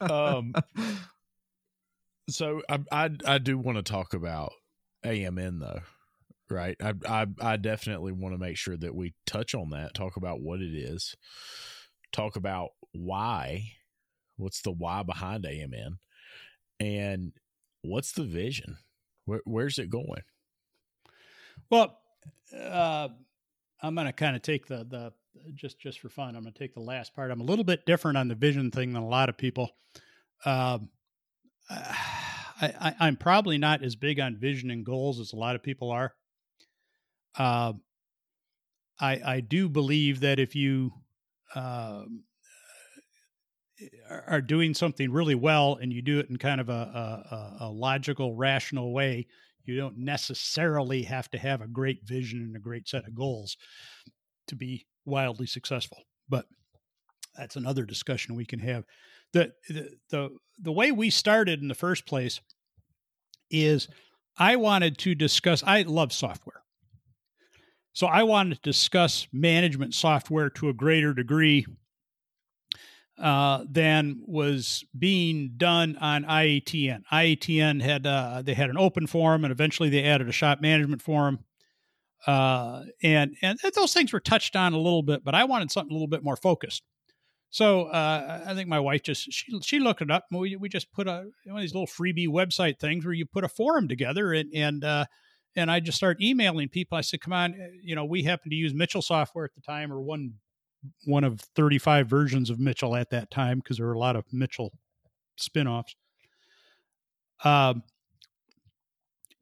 Speaker 3: Um, so I, I I do want to talk about AMN though, right? I I, I definitely want to make sure that we touch on that, talk about what it is, talk about why, what's the why behind AMN, and what's the vision where, where's it going?
Speaker 2: Well, uh, I'm going to kind of take the the just just for fun. I'm going to take the last part. I'm a little bit different on the vision thing than a lot of people. Um, I, am probably not as big on vision and goals as a lot of people are. Uh, I I do believe that if you uh, are doing something really well and you do it in kind of a, a, a, logical, rational way, you don't necessarily have to have a great vision and a great set of goals to be wildly successful. But that's another discussion we can have. The, the the way we started in the first place is I wanted to discuss. I love software, so I wanted to discuss management software to a greater degree uh, than was being done on IATN. IATN had uh, they had an open forum, and eventually they added a shop management forum. Uh, and and those things were touched on a little bit, but I wanted something a little bit more focused. So uh, I think my wife just she she looked it up. We we just put a one of these little freebie website things where you put a forum together and and uh, and I just start emailing people. I said, "Come on, you know, we happen to use Mitchell software at the time, or one one of 35 versions of Mitchell at that time because there were a lot of Mitchell spin-offs. Um,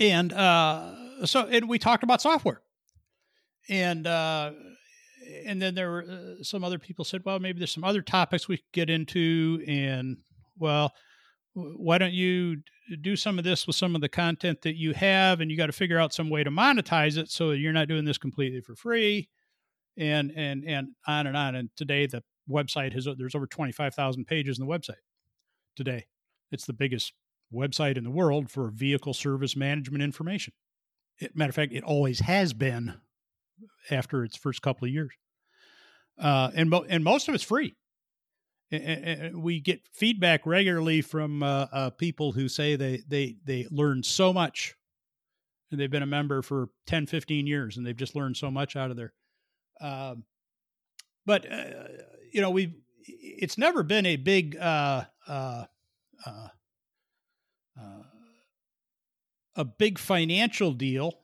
Speaker 2: and uh, so and we talked about software. And uh, and then there were uh, some other people said, well, maybe there's some other topics we could get into and well, why don't you do some of this with some of the content that you have and you got to figure out some way to monetize it so you're not doing this completely for free and and and on and on. And today the website has there's over twenty five thousand pages in the website. Today, it's the biggest website in the world for vehicle service management information. It, matter of fact, it always has been after its first couple of years, uh, and mo- and most of it's free. And we get feedback regularly from uh, uh, people who say they they they learn so much and they've been a member for 10 15 years and they've just learned so much out of there um, but uh, you know, we it's never been a big uh, uh, a big financial deal.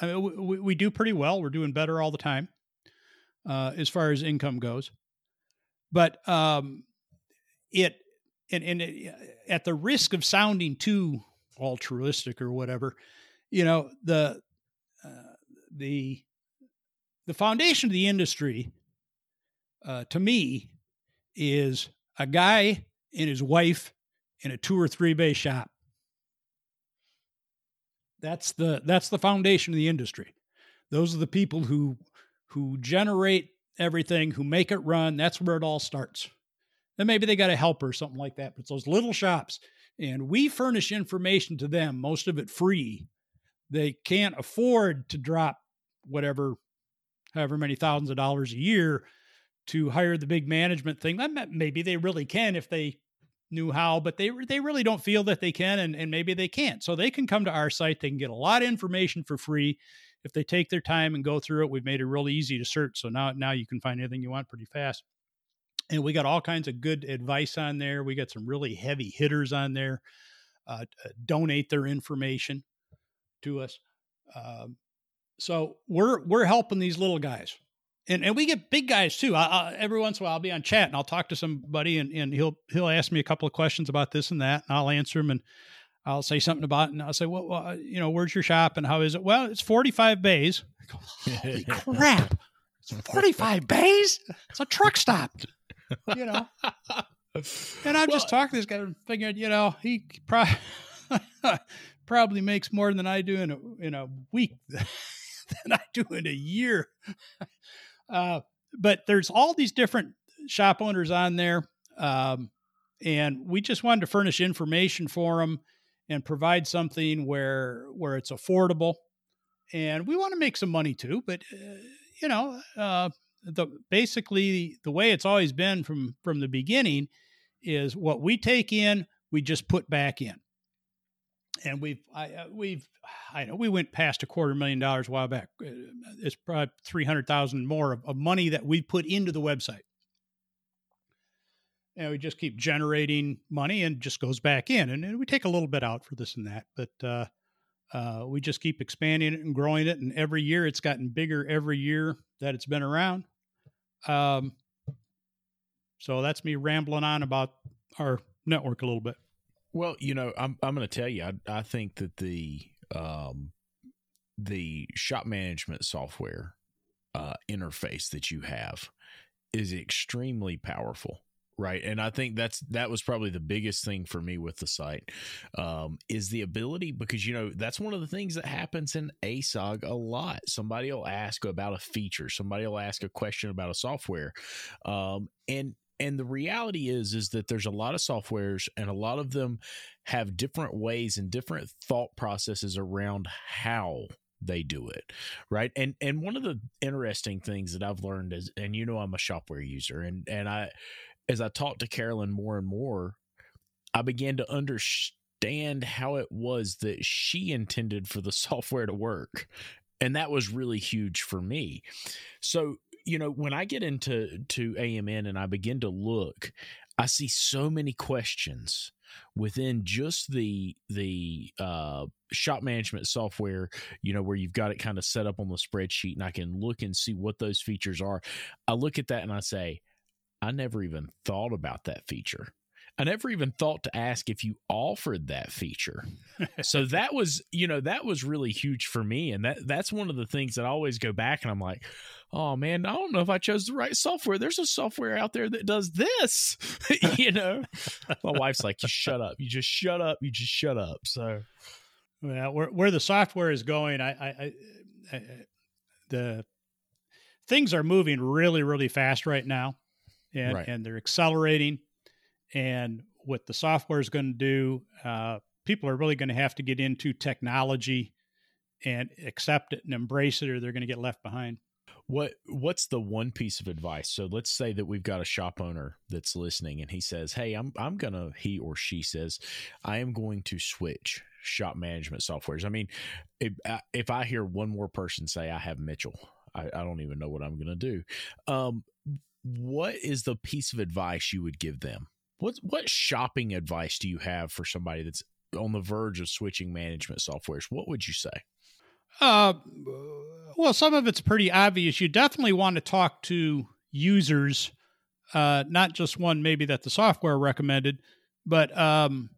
Speaker 2: I mean, we, we do pretty well. We're doing better all the time uh, as far as income goes. But um, it and, and it, at the risk of sounding too altruistic or whatever, you know the uh, the the foundation of the industry, uh, to me, is a guy and his wife in a two or three bay shop. That's the that's the foundation of the industry. Those are the people who who generate everything, who make it run. That's where it all starts. Then maybe they got a helper or something like that. But it's those little shops, and we furnish information to them, most of it free. They can't afford to drop whatever however many thousands of dollars a year to hire the big management thing. Maybe they really can if they knew how, but they they really don't feel that they can, and, and maybe they can't. So they can come to our site. They can get a lot of information for free if they take their time and go through it. We've made it really easy to search, so now now you can find anything you want pretty fast. And we got all kinds of good advice on there. We got some really heavy hitters on there. Uh, donate their information to us. Um, So we're we're helping these little guys, and and we get big guys too. I, I, every once in a while, I'll be on chat and I'll talk to somebody, and, and he'll he'll ask me a couple of questions about this and that, and I'll answer him, and I'll say something about it, and I'll say, well, well uh, you know, where's your shop and how is it? Well, it's forty five bays. Go, Holy *laughs* crap! It's forty five bays. It's a truck stop. You know. And I'm well, just talking to this guy and figuring, you know, he probably *laughs* probably makes more than I do in a in a week *laughs* than I do in a year. Uh, but there's all these different shop owners on there, um, and we just wanted to furnish information for them and provide something where where it's affordable, and we want to make some money too. But uh, you know, uh, the basically the way it's always been from from the beginning is what we take in, we just put back in and we've I, uh, we've I know we went past a quarter million dollars a while back. Uh, it's probably three hundred thousand more of, of, money that we put into the website, and we just keep generating money and just goes back in, and, and we take a little bit out for this and that, but uh, uh, we just keep expanding it and growing it, and every year it's gotten bigger every year that it's been around. Um, so that's me rambling on about our network a little bit.
Speaker 3: Well, you know, I'm I'm going to tell you, I I think that the um the shop management software uh, interface that you have is extremely powerful right? And i think that's that was probably the biggest thing for me with the site um, is the ability because you know that's one of the things that happens in asog a lot. Somebody will ask about a feature. Somebody will ask a question about a software um, and and the reality is is that there's a lot of softwares and a lot of them have different ways and different thought processes around how they do it right? And and one of the interesting things that i've learned is and you know i'm a Shop-Ware user and and i as i talked to carolyn more and more i began to understand how it was that she intended for the *laughs* software to work and that was really huge for me. So you know, when I get into to AMN and I begin to look, I see so many questions within just the the uh, shop management software. You know, where you've got it kind of set up on the spreadsheet, and I can look and see what those features are. I look at that and I say, I never even thought about that feature. I never even thought to ask if you offered that feature. so *laughs* that was, you know, that was really huge for me. And that that's one of the things that I always go back and I'm like, oh man, I don't know if I chose the right software. There's a software out there that does this. *laughs* you know? My wife's like, you shut up. You just shut up. You just shut up. So
Speaker 2: well, where where the software is going, I, I, I, I the things are moving really, really fast right now. And, right. and they're accelerating and what the software is going to do, uh, people are really going to have to get into technology and accept it and embrace it, or they're going to get left behind.
Speaker 3: What What's the one piece of advice? So let's say that we've got a shop owner that's listening, and he says, "Hey, I'm I'm gonna," he or she says, "I am going to switch." shop management softwares. I mean, if, uh, if I hear one more person say I have Mitchell, I, I don't even know what I'm going to do. Um, what is the piece of advice you would give them? What what shopping advice do you have for somebody that's on the verge of switching management softwares? What would you say?
Speaker 2: Uh, well, some of it's pretty obvious. You definitely want to talk to users, uh, not just one maybe that the software recommended, but um,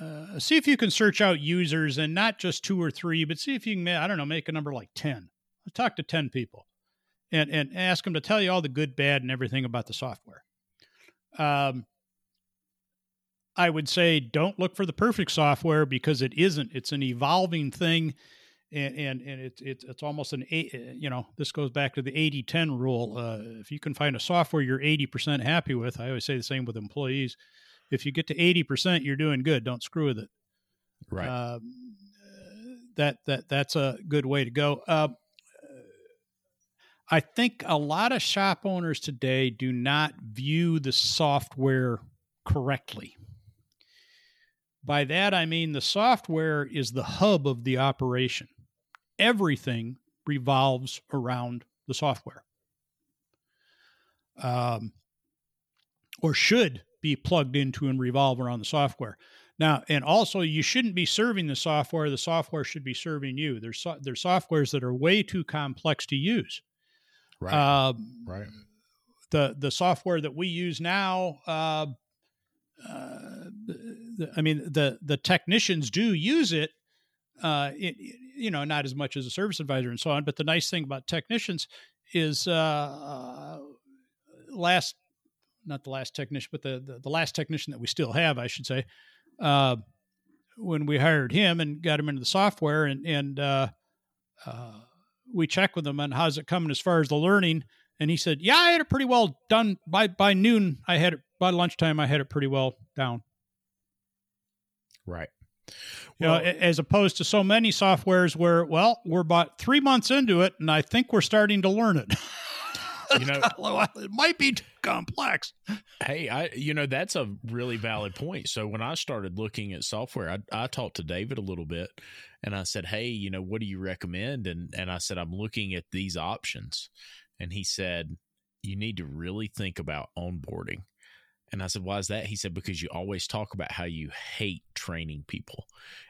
Speaker 2: uh, see if you can search out users and not just two or three, but see if you can, I don't know, make a number like 10. Talk to 10 people and, and ask them to tell you all the good, bad, and everything about the software. Um, I would say don't look for the perfect software because it isn't. It's an evolving thing. And, and, and it's, it's, it's almost an, you know, this goes back to the 80 10 rule. Uh, if you can find a software you're 80% happy with, I always say the same with employees. If you get to 80%, you're doing good. Don't screw with it.
Speaker 3: Right. Uh,
Speaker 2: that, that, that's a good way to go. Uh, I think a lot of shop owners today do not view the software correctly. By that, I mean the software is the hub of the operation. Everything revolves around the software. Um, or should be plugged into and revolve around the software. Now, and also, you shouldn't be serving the software. The software should be serving you. There's so, there's softwares that are way too complex to use.
Speaker 3: Right. Um, right.
Speaker 2: The the software that we use now, uh, uh, I mean, the the technicians do use it. Uh, it, you know, not as much as a service advisor and so on. But the nice thing about technicians is, uh, uh last, not the last technician, but the, the the last technician that we still have, I should say uh, when we hired him and got him into the software and and uh, uh, we checked with him on how's it coming as far as the learning and he said yeah i had it pretty well done by by noon i had it by lunchtime i had it pretty well down
Speaker 3: right
Speaker 2: well, you know, as opposed to so many softwares where well we're about three months into it and i think we're starting to learn it you know, *laughs* it might be too complex.
Speaker 3: Hey, I you know that's a really valid point. So when I started looking at software, I, I talked to David a little bit, and I said, "Hey, you know, what do you recommend?" And and I said, "I'm looking at these options," and he said, "You need to really think about onboarding." And I said, Why is that? He said, Because you always talk about how you hate training people.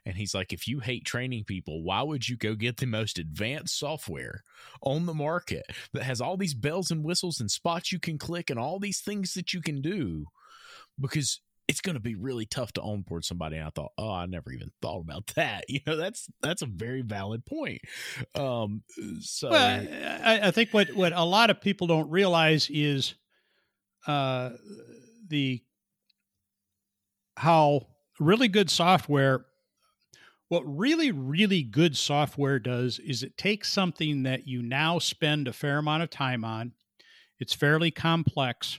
Speaker 3: And he's like, If you hate training people, why would you go get the most advanced software on the market that has all these bells and whistles and spots you can click and all these things that you can do? Because it's going to be really tough to onboard somebody. And I thought, oh, I never even thought about *laughs* that. You know, that's that's a very valid point. Um, so,
Speaker 2: well, I, I think what what a lot of people don't realize is, uh, the how really good software what really really good software does is it takes something that you now spend a fair amount of time on it's fairly complex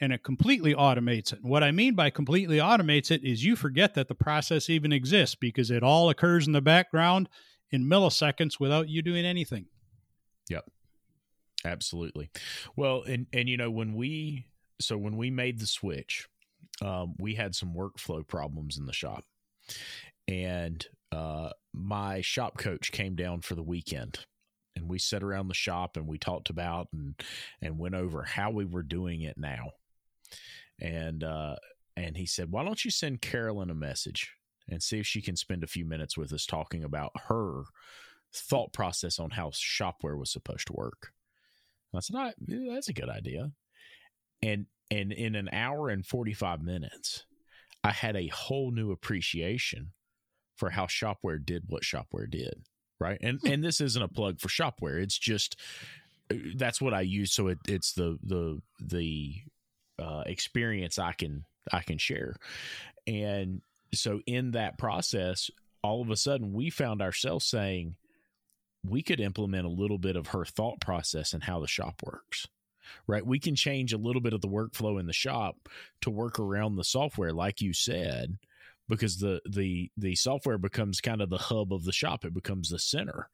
Speaker 2: and it completely automates it. And what i mean by completely automates it is you forget that the process even exists because it all occurs in the background in milliseconds without you doing anything.
Speaker 3: Yep. Absolutely. Well and and you know when we so when we made the switch, um, we had some workflow problems in the shop, and uh, my shop coach came down for the weekend, and we sat around the shop and we talked about and and went over how we were doing it now, and uh, and he said, "Why don't you send Carolyn a message and see if she can spend a few minutes with us talking about her." thought process on how Shop-Ware was supposed to work. I said, I, that's a good idea and and in an hour and 45 minutes i had a whole new appreciation for how Shop-Ware did what Shop-Ware did right? And hmm. and this isn't a plug for Shop-Ware. It's just uh, that's what i use. So it, it's the the the uh, experience i can i can share. And so in that process all of a sudden we found ourselves saying we could implement a little bit of her thought process and how the shop works right? We can change a little bit of the workflow in the shop to work around the software, like you said, because the the the software becomes kind of the hub of the shop. It becomes the center,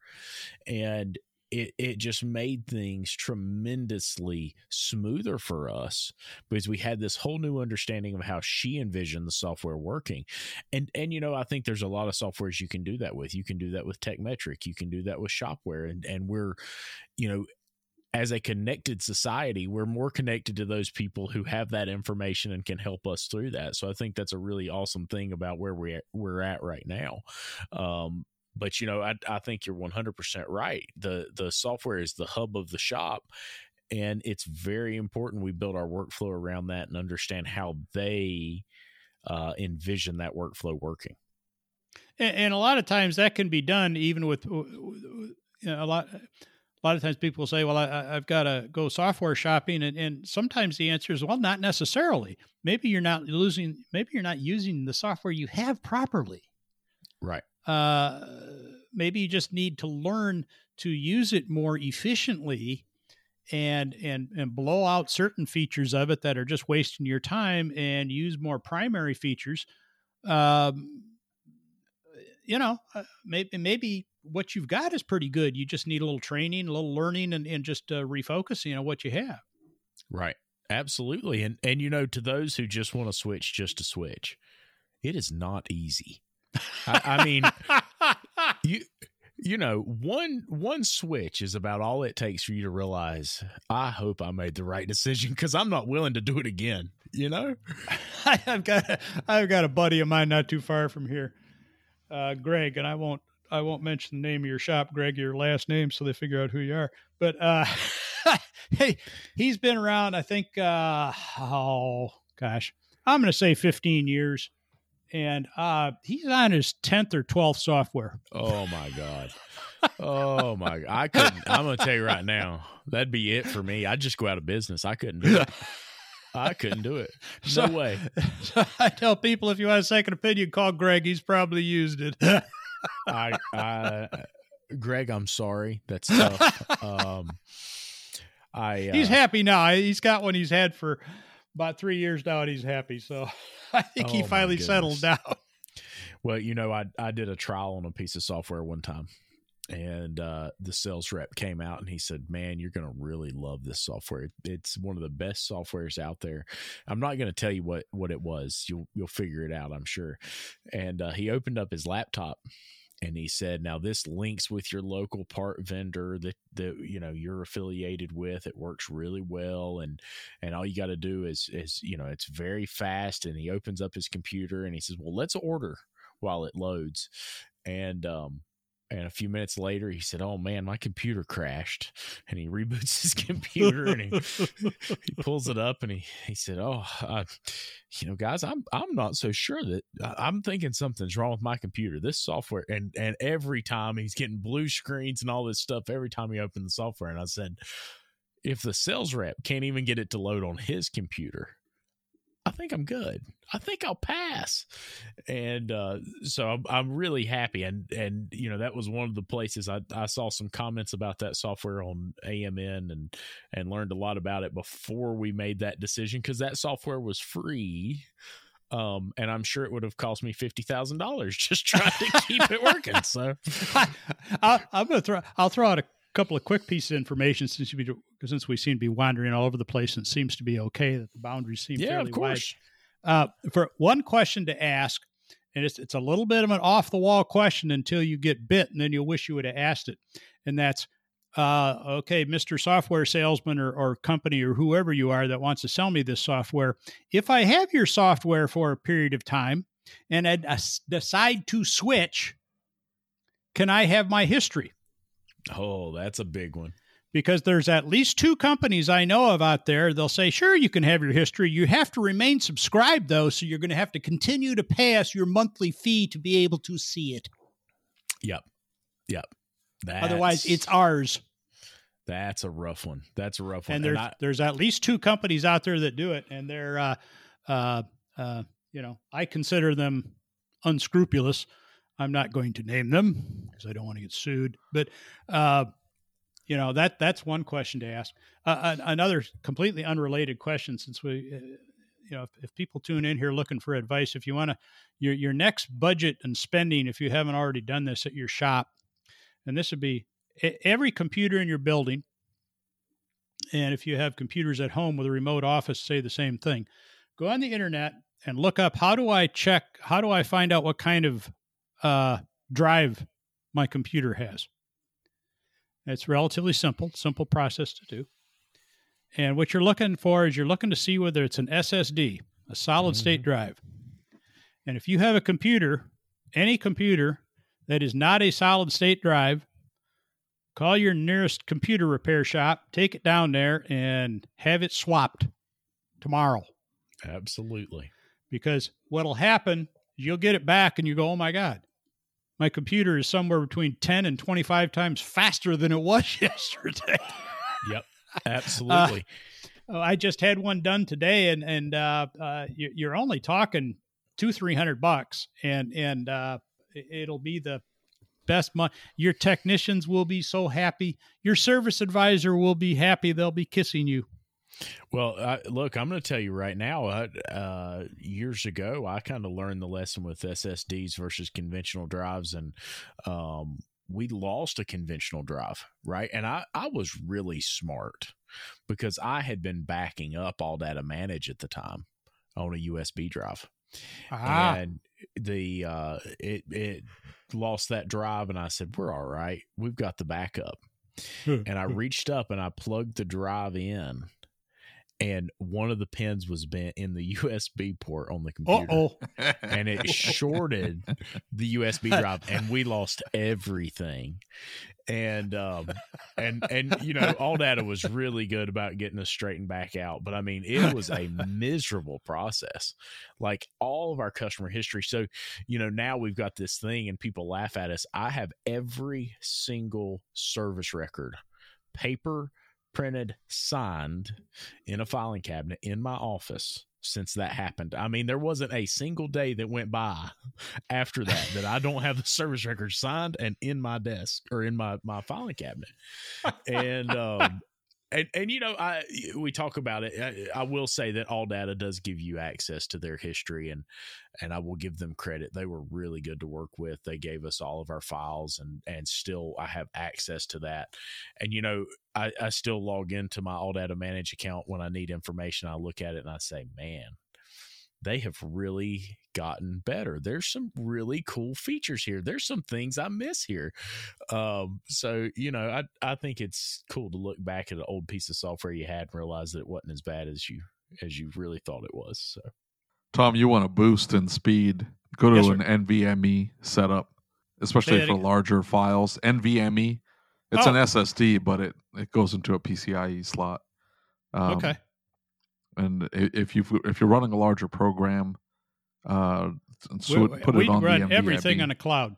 Speaker 3: and it it just made things tremendously smoother for us because we had this whole new understanding of how she envisioned the software working. And and you know i think there's a lot of softwares you can do that with. You can do that with Tekmetric. You can do that with Shop-Ware. And and we're you know as a connected society, we're more connected to those people who have that information and can help us through that. So I think that's a really awesome thing about where we we're at right now. Um, but you know, I, I think you're 100% right. The the software is the hub of the shop, and it's very important we build our workflow around that and understand how they uh, envision that workflow working.
Speaker 2: And, and, a lot of times that can be done even with a lot a lot of times people say, well, I, have got to go software shopping. And, and sometimes the answer is, well, not necessarily. Maybe you're not losing, maybe you're not using the software you have properly.
Speaker 3: Right.
Speaker 2: Uh, maybe you just need to learn to use it more efficiently and and and blow out certain features of it that are just wasting your time and use more primary features um, you know uh, maybe maybe what you've got is pretty good. You just need a little training, a little learning, and, and just uh, refocusing on what you have.
Speaker 3: Right. Absolutely. And and you know, to those who just want to switch just to switch, it is not easy. I, I mean, *laughs* you you know, one one switch is about all it takes for you to realize. I hope I made the right decision because I'm not willing to do it again. you know. *laughs*
Speaker 2: I've got a, I've got a buddy of mine not too far from here, uh, Greg, and I won't I won't mention the name of your shop, Greg, your last name, so they figure out who you are. But uh, *laughs* hey, he's been around. I think uh, oh gosh, I'm going to say 15 years, and uh, he's on his 10th or 12th software.
Speaker 3: Oh my god. oh my! god. I *laughs* couldn't. I'm gonna tell you right now, that'd be it for me. I'd just go out of business. I couldn't do it. I couldn't do it. *laughs* No so, way.
Speaker 2: So I tell people if you want a second opinion, call Greg. He's probably used it.
Speaker 3: I, I, Greg, I'm sorry. That's tough. *laughs* Um, I.
Speaker 2: Uh, he's happy now. He's got one he's had for about three years now, and he's happy. So *laughs* I think oh he finally settled down.
Speaker 3: Well, you know, I I did a trial on a piece of software one time and uh, the sales rep came out and he said, "Man, you're going to really love this software. It's one of the best softwares out there." I'm not going to tell you what what it was. You'll you'll figure it out, I'm sure. And uh, he opened up his laptop and he said, "Now this links with your local part vendor that that you know you're affiliated with. It works really well, and and all you got to do is is you know it's very fast." And he opens up his computer and he says, "Well, let's order." while it loads and um and a few minutes later, he said, "Oh man, my computer crashed." And he *laughs* reboots his *laughs* computer and he he pulls it up and he he said, "Oh, uh, you know, guys, I'm I'm not so sure that uh, I'm thinking something's wrong with my computer. This software and and every time he's getting blue screens and all this stuff every time he opened the software." And I said, "If the sales rep can't even get it to load on his computer." I think I'm good. I think I'll pass. And uh, so I'm, I'm, really happy. And, and, you know, that was one of the places I, I saw some comments about that software on AMN and, and learned a lot about it before we made that decision because that software was free. Um, and I'm sure it would have cost me fifty thousand dollars *laughs* just trying to keep it working. So *laughs*
Speaker 2: I, am gonna throw. I'll throw out a couple of quick pieces of information since we since we seem to be wandering all over the place and it seems to be okay that the boundaries seem
Speaker 3: yeah,
Speaker 2: fairly
Speaker 3: of course.
Speaker 2: wide. Uh, for one question to ask, and it's it's a little bit of an off the wall question until you get bit, and then you'll wish you would have asked it. And that's uh, okay, Mr. Software Salesman or, or company or whoever you are that wants to sell me this software. If I have your software for a period of time and I decide to switch, can I have my history?
Speaker 3: Oh, that's a big one.
Speaker 2: Because there's at least two companies I know of out there. They'll say, sure, you can have your history. You have to remain subscribed, though. So you're going to have to continue to pay us your monthly fee to be able to see it.
Speaker 3: Yep. Yep.
Speaker 2: That's, Otherwise, it's ours.
Speaker 3: That's a rough one. That's a rough one.
Speaker 2: And there's, and I, there's at least two companies out there that do it. And they're, uh, uh, uh, you know, I consider them unscrupulous I'm not going to name them because I don't want to get sued. But uh, you know that that's one question to ask. Uh, another completely unrelated question, since we, uh, you know, if, if, people tune in here looking for advice, if you want to, your your next budget and spending, if you haven't already done this at your shop, and this would be every computer in your building, and if you have computers at home with a remote office, say the same thing. Go on the internet and look up how do I check, how do I find out what kind of uh, drive my computer has. It's relatively simple, simple process to do. And what you're looking for is you're looking to see whether it's an SSD, a solid state mm-hmm. drive. And if you have a computer, any computer that is not a solid state drive, call your nearest computer repair shop, take it down there, and have it swapped tomorrow.
Speaker 3: Absolutely.
Speaker 2: Because what'll happen you'll get it back and you go, oh my God, my computer is somewhere between 10 and 25 times faster than it was *laughs* yesterday.
Speaker 3: yep, *laughs* absolutely.
Speaker 2: Uh, I just had one done today, and and uh, uh, you're only talking two three hundred bucks, and and uh, it'll be the best month. Your technicians will be so happy. Your service advisor will be happy. They'll be kissing you.
Speaker 3: Well, uh, look, I'm going to tell you right now. Uh, uh, years ago, I kind of learned the lesson with SSDs versus conventional drives, and um, we lost a conventional drive, right? And I, I was really smart because I had been backing up ALLDATA Manage at the time on a USB drive, ah. and the uh, it it lost that drive, and I said, "We're all right. We've got the backup." and I reached up and I plugged the drive in and one of the pins was bent in the *laughs* USB port on the computer. oh And it shorted the USB *laughs* drive and we lost everything. And um and and you know, ALLDATA was really good about getting us straightened back out. But I mean, it was a *laughs* miserable process. Like all of our customer history. So, you know, now we've got this thing and people laugh at us. I have every single service record, paper printed, signed in a filing cabinet in my office since that happened. I mean, there wasn't a single day that went by after that that I don't have the service record signed and in my desk or in my my filing cabinet. And um and and you know i we talk about it. I, I, will say that ALLDATA does give you access to their history and and i will give them credit. They were really good to work with. They gave us all of our files and and still i have access to that. And you know i i still log into my ALLDATA Manage account when i need information. I look at it and i say man they have really gotten better. There's some really cool features here. There's some things I miss here. Um, so you know, I I think it's cool to look back at an old piece of software you had and realize that it wasn't as bad as you as you really thought it was. So,
Speaker 1: Tom, you want to boost in speed? Go to yes, an NVMe setup, especially for larger files. NVMe, it's oh. an SSD, but it it goes into a PCIe slot.
Speaker 2: Um, okay.
Speaker 1: And if you if you're running a larger program, uh, so we, put it on run
Speaker 2: the everything on a cloud.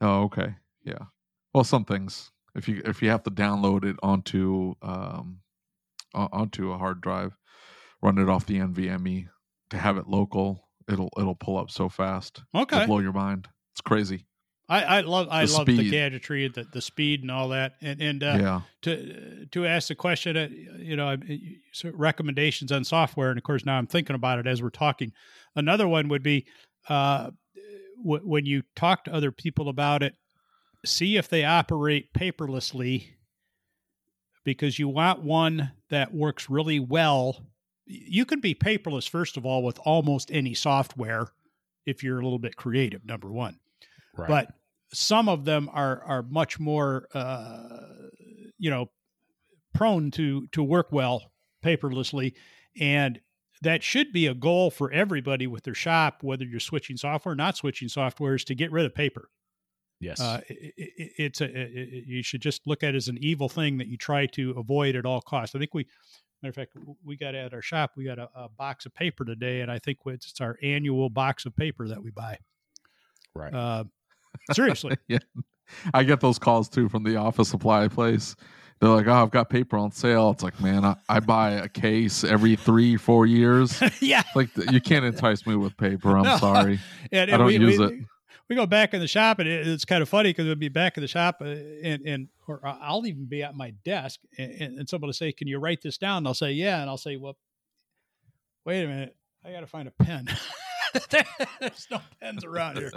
Speaker 1: Oh, okay, yeah. Well, some things if you if you have to download it onto um onto a hard drive, run it off the NVMe to have it local. It'll it'll pull up so fast.
Speaker 2: Okay,
Speaker 1: it'll blow your mind. It's crazy.
Speaker 2: I, I love I the love speed. the gadgetry, the the speed, and all that. And and uh,
Speaker 1: yeah.
Speaker 2: to to ask the question, uh, you know, recommendations on software, and of course now I'm thinking about it as we're talking. Another one would be uh, w- when you talk to other people about it, see if they operate paperlessly, because you want one that works really well. You can be paperless first of all with almost any software if you're a little bit creative. Number one. Right. But some of them are are much more uh, you know prone to to work well paperlessly. And that should be a goal for everybody with their shop whether you're switching software or not switching software is to get rid of paper.
Speaker 3: Yes. Uh,
Speaker 2: it, it, it's a it, you should just look at it as an evil thing that you try to avoid at all costs. I think we matter of fact we got at our shop we got a, a box of paper today and i think it's our annual box of paper that we buy.
Speaker 3: Right. Uh,
Speaker 2: Seriously. *laughs*
Speaker 1: yeah. I get those calls too from the office supply place. They're like, "Oh, I've got paper on sale." It's like, man, I, I buy a case every three, four years. *laughs*
Speaker 2: yeah,
Speaker 1: like you can't entice me with paper. I'm *laughs* no. sorry, and, I don't we, use we, it.
Speaker 2: We go back in the shop, and it, it's kind of funny because we'll be back in the shop, uh, and and or I'll even be at my desk, and, and someone will say, "Can you write this down?" And I'll say, "Yeah," and I'll say, "Well, wait a minute, I got to find a pen." *laughs* There's no pens around here.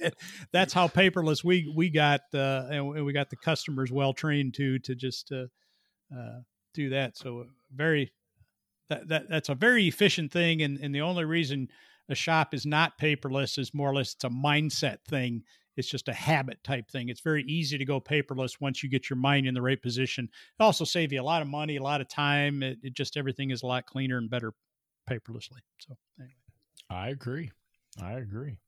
Speaker 2: *laughs* That's how paperless we we got, uh, and we got the customers well trained to to just uh, uh, do that. So uh, very that, that that's a very efficient thing, and and the only reason a shop is not paperless is more or less it's a mindset thing. It's just a habit type thing. It's very easy to go paperless once you get your mind in the right position. It also save you a lot of money, a lot of time. It, it just everything is a lot cleaner and better paperlessly. So anyway.
Speaker 3: I agree. I agree.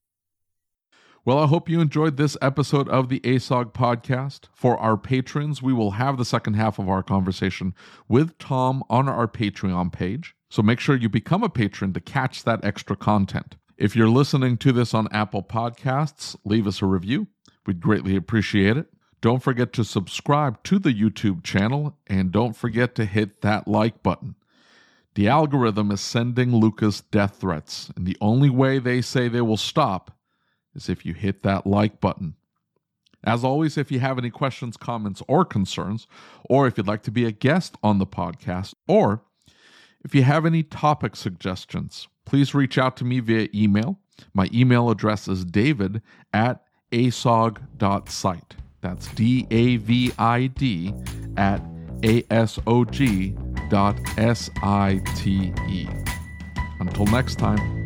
Speaker 1: Well, I hope you enjoyed this episode of the ASOG podcast. For our patrons, we will have the second half of our conversation with Tom on our Patreon page. So make sure you become a patron to catch that extra content. If you're listening to this on Apple Podcasts, leave us a review. We'd greatly appreciate it. Don't forget to subscribe to the YouTube channel and don't forget to hit that like button. The algorithm is sending Lucas death threats, and the only way they say they will stop is if you hit that like button. As always, if you have any questions, comments, or concerns, or if you'd like to be a guest on the podcast, or if you have any topic suggestions, please reach out to me via email. My email address is david at asog.site. That's D A V I D at A S O G S I T E. Until next time.